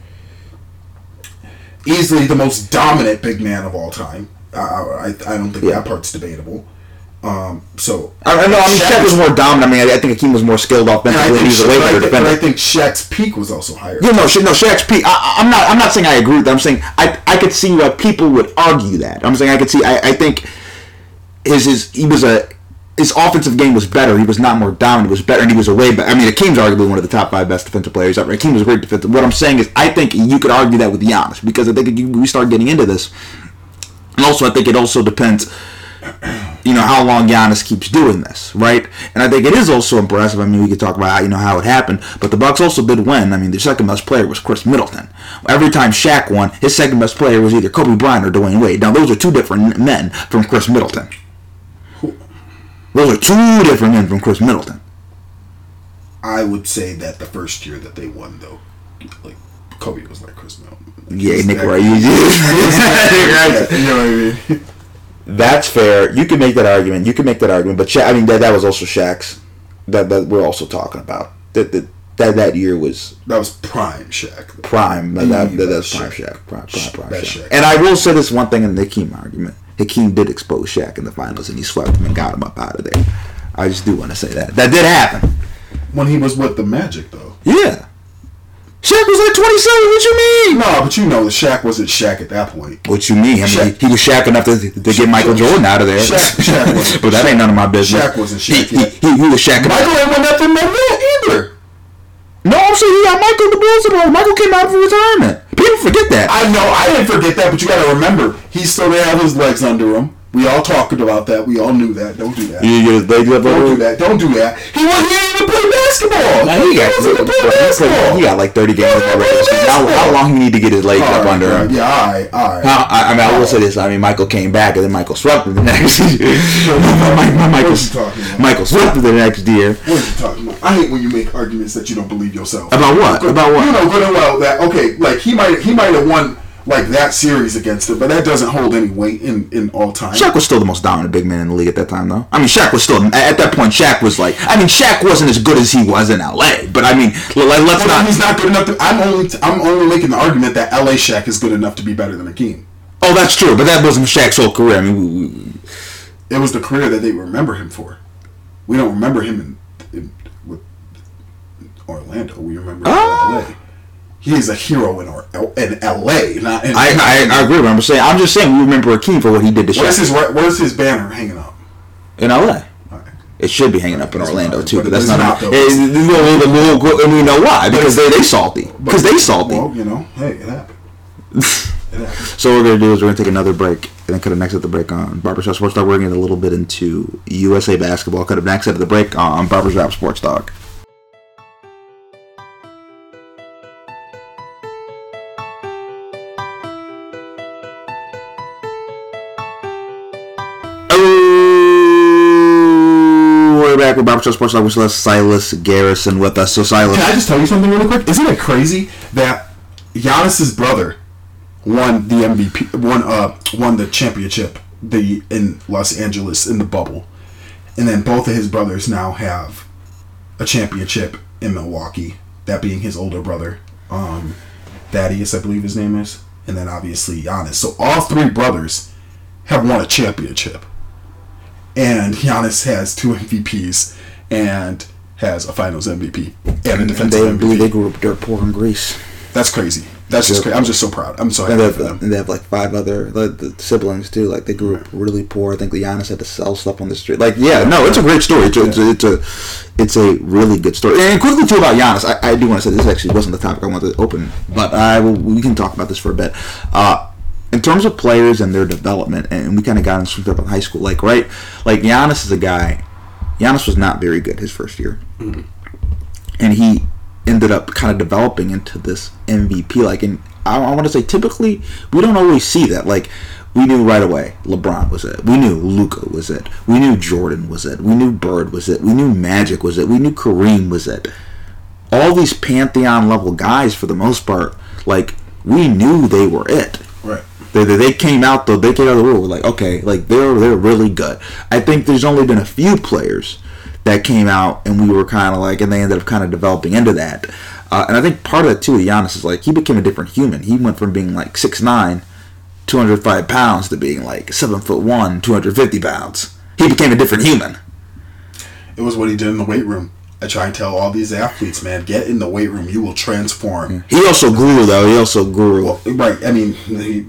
Easily the most dominant big man of all time. I, I, I don't think Yeah. that part's debatable. Um, so I, I know. I mean, Shaq was more dominant. I mean, I, I think Akeem was more skilled offensively. He's a way better defender. I think Shaq's peak was also higher. Yeah, no, Sha- no, Shaq's peak. I, I'm not. I'm not saying I agree with that. I'm saying I, I could see why people would argue that. I'm saying I could see. I, I think his his he was a his offensive game was better. He was not more dominant. He was better, and he was a way better. I mean, Akeem's arguably one of the top five best defensive players ever. Hakeem was a great defensive. What I'm saying is, I think you could argue that with Giannis because I think if you, we start getting into this, and also I think it also depends *clears throat* you know how long Giannis keeps doing this, right? And I think it is also impressive. I mean, we could talk about how, you know how it happened, but the Bucks also did win. I mean, their second best player was Khris Middleton. Every time Shaq won, his second best player was either Kobe Bryant or Dwyane Wade. Now, those are two different men from Khris Middleton. Those are two different men from Khris Middleton. I would say that the first year that they won, though, like Kobe was like Khris Middleton. Like, *laughs* *laughs* Yeah, Nick Wright. You know what I mean? That's fair. You can make that argument. You can make that argument. But Sha- I mean, that, that was also Shaq's. That that we're also talking about. That that that, that year was That was prime Shaq. prime. That, that, The that's prime Shaq. Shaq. Prime, prime, prime Shaq. Shaq. And I will say this one thing in the Hakeem argument. Hakeem did expose Shaq in the finals, and he swept him and got him up out of there. I just do want to say that that did happen. When he was with the Magic, though. Yeah, Shaq was like twenty seven. What you mean? No, but you know, the Shaq wasn't Shaq at that point. What you mean? I mean, Shaq- he, he was Shaq enough to, to get Shaq- Michael Jordan out of there. Shaq- Shaq *laughs* wasn't- but that ain't none of my business. Shaq wasn't He, Shaq he, yet. he, he was Shaq enough. Michael ain't won nothing no more either. No, I'm saying he got Michael the Bulls about. Michael came out for retirement. People forget that. I know, I didn't forget that, but you got to remember, he still didn't have his legs under him. We all talked about that. We all knew that. Don't do that. you get his legs up Don't do that. Don't do that. He wasn't even play basketball. Nah, he got, wasn't play he, basketball. he got like 30 games in He the wasn't regular playing season. How, how long he need to get his legs All up right, under him? Yeah, all right, all right. How, I, I mean, I will say this. I mean, Michael came back, and then Michael swept him the next *laughs* year. my, my, Michael, What are you talking about? Michael swept him the next year. What are you talking about? I hate when you make arguments that you don't believe yourself. About what? About what? You know good and well that okay, like he might he might have won like that series against it, but that doesn't hold any weight in in all time. Shaq was still the most dominant big man in the league at that time, though. I mean, Shaq was still at that point. Shaq was like, I mean, Shaq wasn't as good as he was in LA, but I mean, let's Well, not. he's not good enough. To, I'm only I'm only making the argument that LA Shaq is good enough to be better than Hakeem. Oh, that's true, but that wasn't Shaq's whole career. I mean, we, we, It was the career that they remember him for. We don't remember him in, in with Orlando. We remember him Oh. in LA. Ah. He is a hero in, or, in LA, not in. I, I, I agree with I'm saying. I'm just saying we remember Hakeem for what he did to Where's his Where's his banner hanging up? in LA. It should be hanging up in It's Orlando not, too, but that's it's not. not, though. Eh, well, well, well, and we know why because they they salty because they salty. Well, you know, hey, it happened. *laughs* it happened. So what we're gonna do is we're gonna take another break and then cut it next at the break on Barbershop Sports Talk. We're gonna get a little bit into USA basketball. Cut it next at the break on Barbershop Sports Talk. Back with Barbershop Sports Talk. We still have Silas Garrison with us. So Silas, Can I just tell you something really quick? Isn't it crazy that Giannis's brother won the MVP, won uh, won the championship the in Los Angeles in the bubble, and then both of his brothers now have a championship in Milwaukee. That being his older brother, um, Thaddeus, I believe his name is, and then obviously Giannis. So all three brothers have won a championship, and Giannis has two MVPs and has a Finals MVP and a and defensive they MVP. they grew up dirt poor in Greece. That's crazy. That's just crazy. I'm just so proud. I'm so happy they, for have, them. and they have like five other like, the siblings too. Like they grew up really poor. I think Giannis had to sell stuff on the street. Like yeah, no, it's a great story. It's a, it's a, it's a, it's a really good story. And quickly too about Giannis, I, I do want to say this actually wasn't the topic I wanted to open, but I will, we can talk about this for a bit. Uh, in terms of players and their development, and we kind of got into stuff in high school. Like right, like Giannis is a guy. Giannis was not very good his first year, mm-hmm. and he ended up kind of developing into this MVP. Like, and I, I want to say, typically we don't always see that. Like, we knew right away LeBron was it. We knew Luka was it. We knew Jordan was it. We knew Bird was it. We knew Magic was it. We knew Kareem was it. All these pantheon level guys, for the most part, like we knew they were it. Right. They, they, they came out though. They came out of the world. Like, okay, like they're they're really good. I think there's only been a few players that came out and we were kind of like, and they ended up kind of developing into that. Uh, and I think part of that too, Giannis is like he became a different human. He went from being like 6'9", 205 pounds to being like seven foot one, 250 pounds. He became a different human. It was what he did in the weight room. I try and tell all these athletes, man, get in the weight room. You will transform. He also grew though. He also grew. Well, right. I mean, he,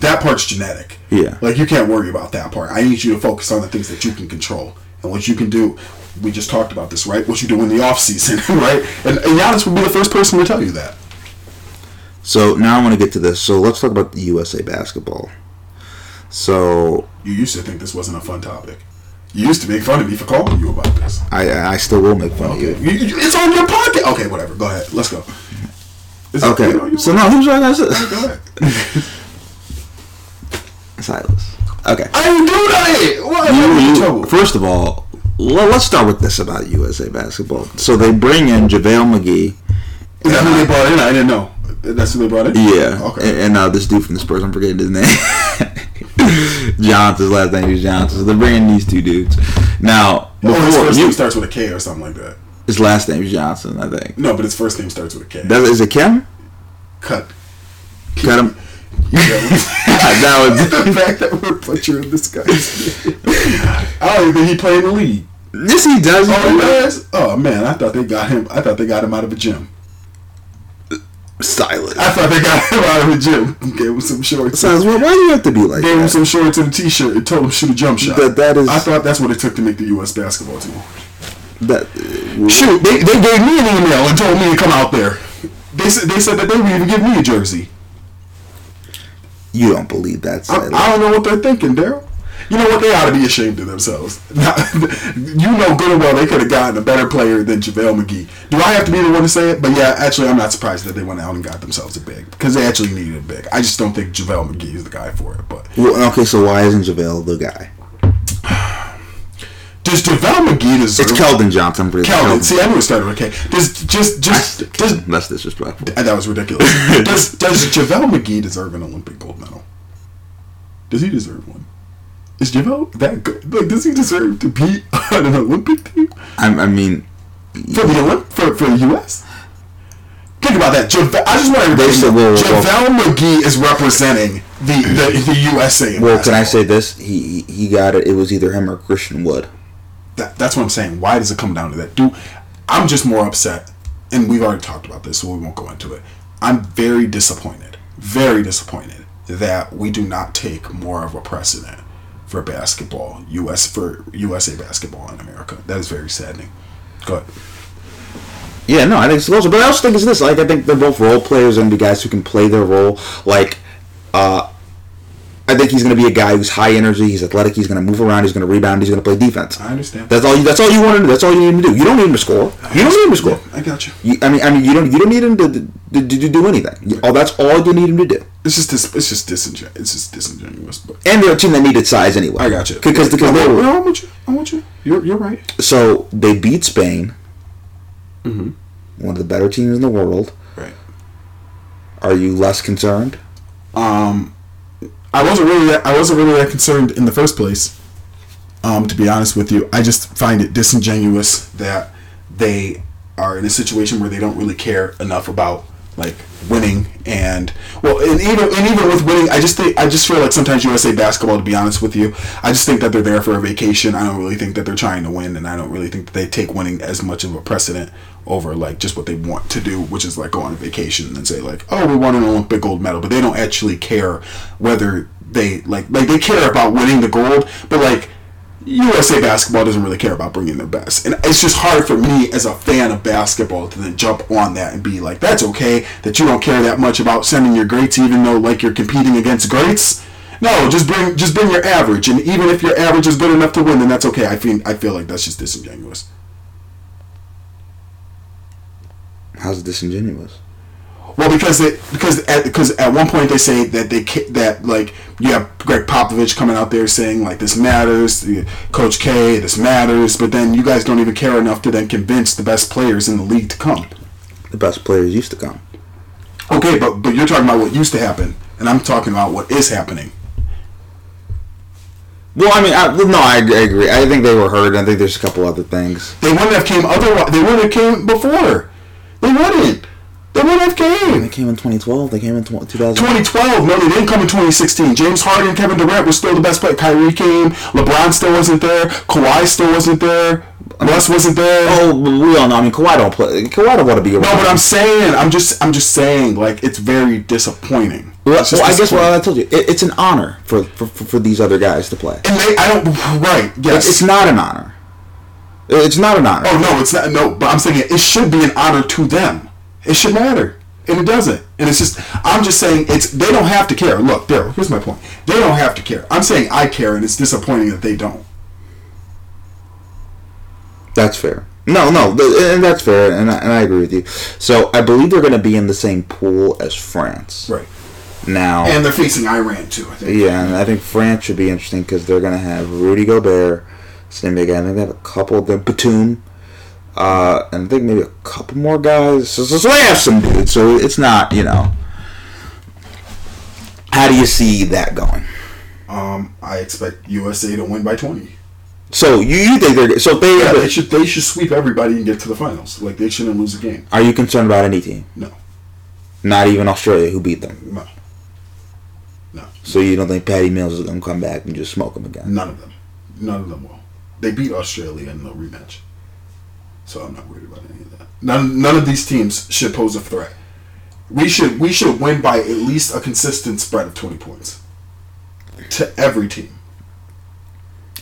that part's genetic. Yeah. Like you can't worry about that part. I need you to focus on the things that you can control and what you can do. We just talked about this, right? What you do in the off season, *laughs* right? And, and Giannis would be the first person to tell you that. So now I want to get to this. So let's talk about the USA basketball. So You used to think this wasn't a fun topic. You used to make fun of me for calling you about this. I I still will make fun Okay. of you. It's on your podcast. Okay, whatever. Go ahead. Let's go. Okay. you know, So now who's what Go ahead. *laughs* Silas. Okay. I didn't do that. Why am You- you- trouble? first of all, well, let's start with this about USA basketball. So they bring in JaVale McGee. Is that who they brought in? I didn't know. That's who they brought in. Yeah. Okay. And, and uh, this dude from the Spurs, I'm forgetting his name. *laughs* *laughs* Johnson's last name is Johnson. So they're bringing these two dudes. Now, Oh, his first you, name starts with a K or something like that. his last name is Johnson, I think. No, but his first name starts with a K. That, is it Kim? Cut. Cut him. *laughs* That was *laughs* the fact that we're butchering this guy's name. I don't even think he played in the league. Yes, he does. Oh, he does? Oh man, I thought they got him. I thought they got him out of a gym. Silas. I thought they got *laughs* him out of the gym. Gave him some shorts. Silas, why, why do you have to be like that? Gave him that? some shorts and a t-shirt and told him to shoot a jump shot. That- that is- I thought that's what it took to make the U.S. basketball team. that uh, Shoot, they, they gave me an email and told me to come out there. They said they said that they would even give me a jersey. you don't believe that, I, I don't know what they're thinking, Daryl. You know what? They ought to be ashamed of themselves. *laughs* you know good and well they could have gotten a better player than JaVale McGee. Do I have to be the one to say it? But yeah, actually, I'm not surprised that they went out and got themselves a big because they actually needed a big. I just don't think JaVale McGee is the guy for it. But Well, okay, so why isn't JaVale the guy? *sighs* does JaVale McGee deserve? It's Keldon Johnson. Pretty sure. Keldon. See, I knew it started with K. Does just just does That's disrespectful. Uh, that was ridiculous. *laughs* does does JaVale McGee deserve an Olympic gold medal? Does he deserve one? Is JaVale that good? Like, does he deserve to be on *laughs* an Olympic team I, I mean, for the Olymp- for for the U.S.? Think about that. JaVale, I just want everybody They to said, know well, well, JaVale McGee is representing the the, the USA. well, can I say this? He he got it. It was either him or Christian Wood. That, that's what I'm saying. Why does it come down to that? Do I'm just more upset, and we've already talked about this, so we won't go into it. I'm very disappointed, very disappointed that we do not take more of a precedent for basketball, US for USA basketball in America. That is very saddening. Go ahead. Yeah, no, I think it's closer. But I also think it's this. Like, I think they're both role players and be guys who can play their role. Like, uh, I think he's going to be a guy who's high energy. He's athletic. He's going to move around. He's going to rebound. He's going to play defense. I understand. That's all. You, that's all you want to do. That's all you need him to do. You don't need him to score. You don't need him to score. I got you. You, I mean, I mean, you don't. You don't need him to, to, to, do anything. Oh, that's all you need him to do. It's just dis- it's just disingenuous. It's just disingenuous. But And they're a team that needed size anyway. I got you. Because because No, they no, were. no, I'm with you. I'm with you. You're you're right. So they beat Spain, mm-hmm. one of the better teams in the world. Right. Are you less concerned? Um, I wasn't really that, I wasn't really that concerned in the first place. Um, to be honest with you, I just find it disingenuous that they are in a situation where they don't really care enough about like winning and well, and even and even with winning, I just think I just feel like sometimes USA basketball. To be honest with you, I just think that they're there for a vacation. I don't really think that they're trying to win, and I don't really think that they take winning as much of a precedent over like just what they want to do, which is like go on a vacation and say like, oh, we won an Olympic gold medal, but they don't actually care whether they like like they care about winning the gold, but like USA basketball doesn't really care about bringing their best, and it's just hard for me as a fan of basketball to then jump on that and be like, that's okay that you don't care that much about sending your greats, even though like you're competing against greats. No, just bring just bring your average, and even if your average is good enough to win, then that's okay. I feel I feel like that's just disingenuous. How's it disingenuous? Well, because they because at because at one point they say that they that like you have Gregg Popovich coming out there saying like this matters, Coach K, this matters, but then you guys don't even care enough to then convince the best players in the league to come. The best players used to come. Okay, but but you're talking about what used to happen, and I'm talking about what is happening. Well, I mean, I, no, I, I agree. I think they were hurt. I think there's a couple other things. They wouldn't have came otherwise. They wouldn't have came before. They wouldn't. They wouldn't have They came. came in 2012. They came in tw- 2000. 2012, no, they didn't come in 2016. James Harden, and Kevin Durant were still the best player. Kyrie came. LeBron still wasn't there. Kawhi still wasn't there. Russ wasn't there. Oh, we all know. I mean, Kawhi don't play. Kawhi don't want to be around. No, but I'm saying, I'm just, I'm just saying, like it's very disappointing. Well, well, I guess what. I told you, it, it's an honor for, for, for, for these other guys to play. and they, I don't, right? Yes, It's not an honor. It's not an honor. Oh no, it's not. No, but I'm saying it should be an honor to them. It should matter, and it doesn't. And it's just, I'm just saying, it's they don't have to care. Look, Daryl, here's my point. They don't have to care. I'm saying I care, and it's disappointing that they don't. That's fair. No, no, and that's fair, and I, and I agree with you. So I believe they're going to be in the same pool as France. Right. Now, And they're facing Iran too. I think. yeah, and I think France should be interesting because they're going to have Rudy Gobert, same big guy. I think they have a couple of them, Batum, uh, and I think maybe a couple more guys. So, so, so they have some dudes. So it's not, you know. How do you see that going? Um, I expect USA to win by 20. So you, you think they're so they, Yeah, they should. They should sweep everybody and get to the finals. Like they shouldn't lose a game. are you concerned about any team? No, Not even Australia, who beat them. no, no. So you don't think Patty Mills is going to come back and just smoke them again? None of them. None of them will. They beat Australia in the rematch. So I'm not worried about any of that. None none of these teams should pose a threat. We should we should win by at least a consistent spread of 20 points to every team.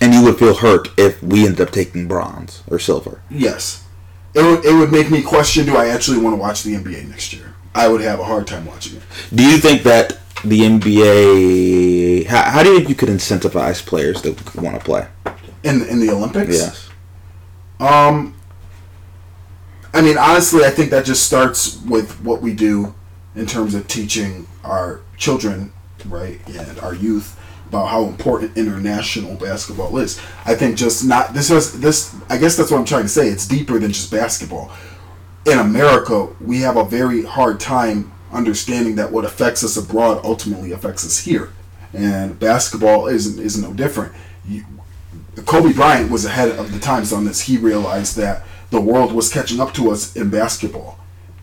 And you would feel hurt if we ended up taking bronze or silver. Yes. It would, it would make me question do I actually want to watch the NBA next year? I would have a hard time watching it. Do you think that the NBA? How, how do you think you could incentivize players that want to play? In in the Olympics? Yes. Um, I mean, honestly, I think that just starts with what we do in terms of teaching our children, right, and our youth about how important international basketball is. I think just not this is this. I guess that's what I'm trying to say. It's deeper than just basketball. In America, we have a very hard time understanding that what affects us abroad ultimately affects us here, and basketball is is no different. You, Kobe Bryant was ahead of the times on this. He realized that the world was catching up to us in basketball.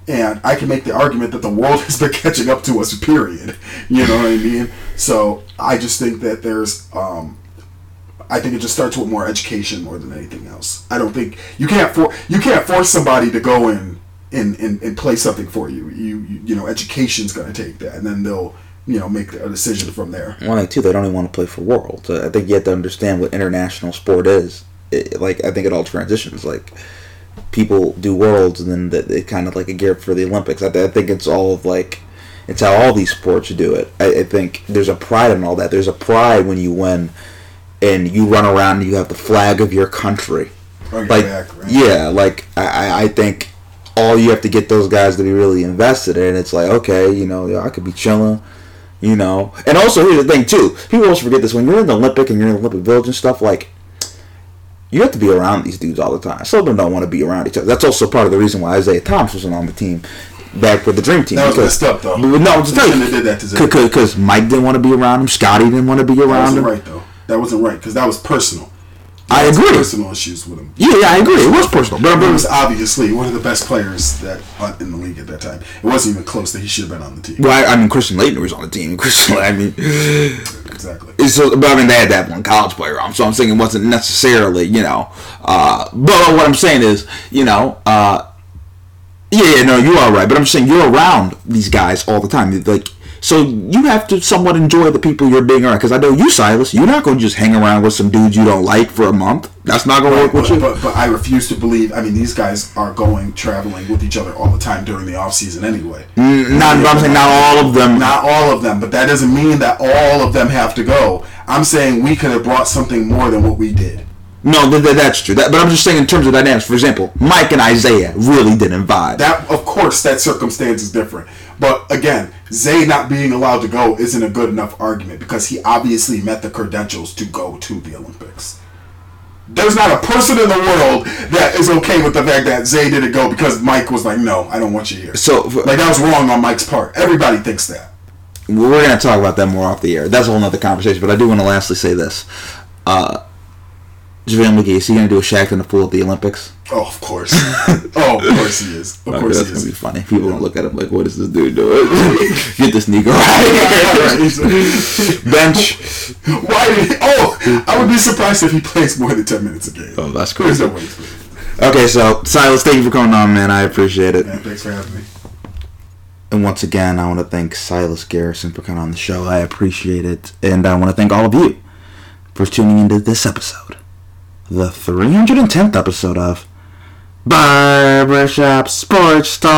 And I can make the argument that the world *laughs* has been catching up to us, period. You know what I mean? So I just think that there's, um, I think it just starts with more education more than anything else. I don't think you can't for you can't force somebody to go in and, and, and play something for you. You you, you know education's going to take that, and then they'll you know make a decision from there. One thing too, they don't even want to play for Worlds. I think you have to understand what international sport is. It, like I think it all transitions. Like people do Worlds, and then they, they kind of like a gear for the Olympics. I, I think it's all of like it's how all these sports do it. I, I think there's a pride in all that. There's a pride when you win, and you run around and you have the flag of your country. Your like back, right? yeah, like I, I- I think all you have to get those guys to be really invested in. It's like okay, you know, I could be chilling, you know. And also here's the thing too, people always forget this when you're in the Olympic and you're in the Olympic Village and stuff. Like you have to be around these dudes all the time. Some of them don't want to be around each other. That's also part of the reason why Isaiah Thomas wasn't on the team back with the Dream Team. That was because- messed up, though. No, just They tell shouldn't you, did that to Zay. because Mike didn't want to be around him. Scotty didn't want to be around That wasn't him. right though. That wasn't right because that was personal. I agree. Personal issues with him. Yeah, yeah, I agree. It was personal, but, He was obviously one of the best players that uh, in the league at that time. It wasn't even close that he should have been on the team. well, I, I mean, Christian Laettner was on the team. *laughs* Christian, I mean, Exactly. So, but I mean, they had that one college player on, so I'm saying it wasn't necessarily, you know. Uh, but what I'm saying is, you know, uh, yeah, yeah, no, you are right. But I'm saying you're around these guys all the time, like. So you have to somewhat enjoy the people you're being around. Because I know you, Silas, you're not going to just hang around with some dudes you don't like for a month. That's not going to work with But, you. but, but I refuse to believe. I mean, these guys are going traveling with each other all the time during the off season anyway. Mm, not, but I'm saying not all of them. Not all of them, but that doesn't mean that all of them have to go. I'm saying we could have brought something more than what we did. No, th- th- that's true. That, but I'm just saying in terms of dynamics. For example, Mike and Isaiah really didn't vibe. That, of course, that circumstance is different. But again, Zay not being allowed to go isn't a good enough argument because he obviously met the credentials to go to the Olympics. There's not a person in the world that is okay with the fact that Zay didn't go because Mike was like, "No, I don't want you here." so like that was wrong on Mike's part. Everybody thinks that. We're going to talk about that more off the air. That's a whole other conversation. But I do want to lastly say this. Uh, JaVale McGee, is he going to do a Shaqtin' a Fool at the Olympics? Oh, of course. *laughs* oh, of course he is. Of Okay, course that's he going to be funny. People don't look at him like, what is this dude doing? *laughs* Get this Negro out. *laughs* Bench. Why did? He, oh, I would be surprised if he plays more than ten minutes a game. Oh, that's There's crazy. no way. Okay, so Silas, thank you for coming on, man. I appreciate it. Man, thanks for having me. And once again, I want to thank Silas Garrison for coming on the show. I appreciate it. And I want to thank all of you for tuning into this episode, the 310th episode of Barbershop Sports Talk.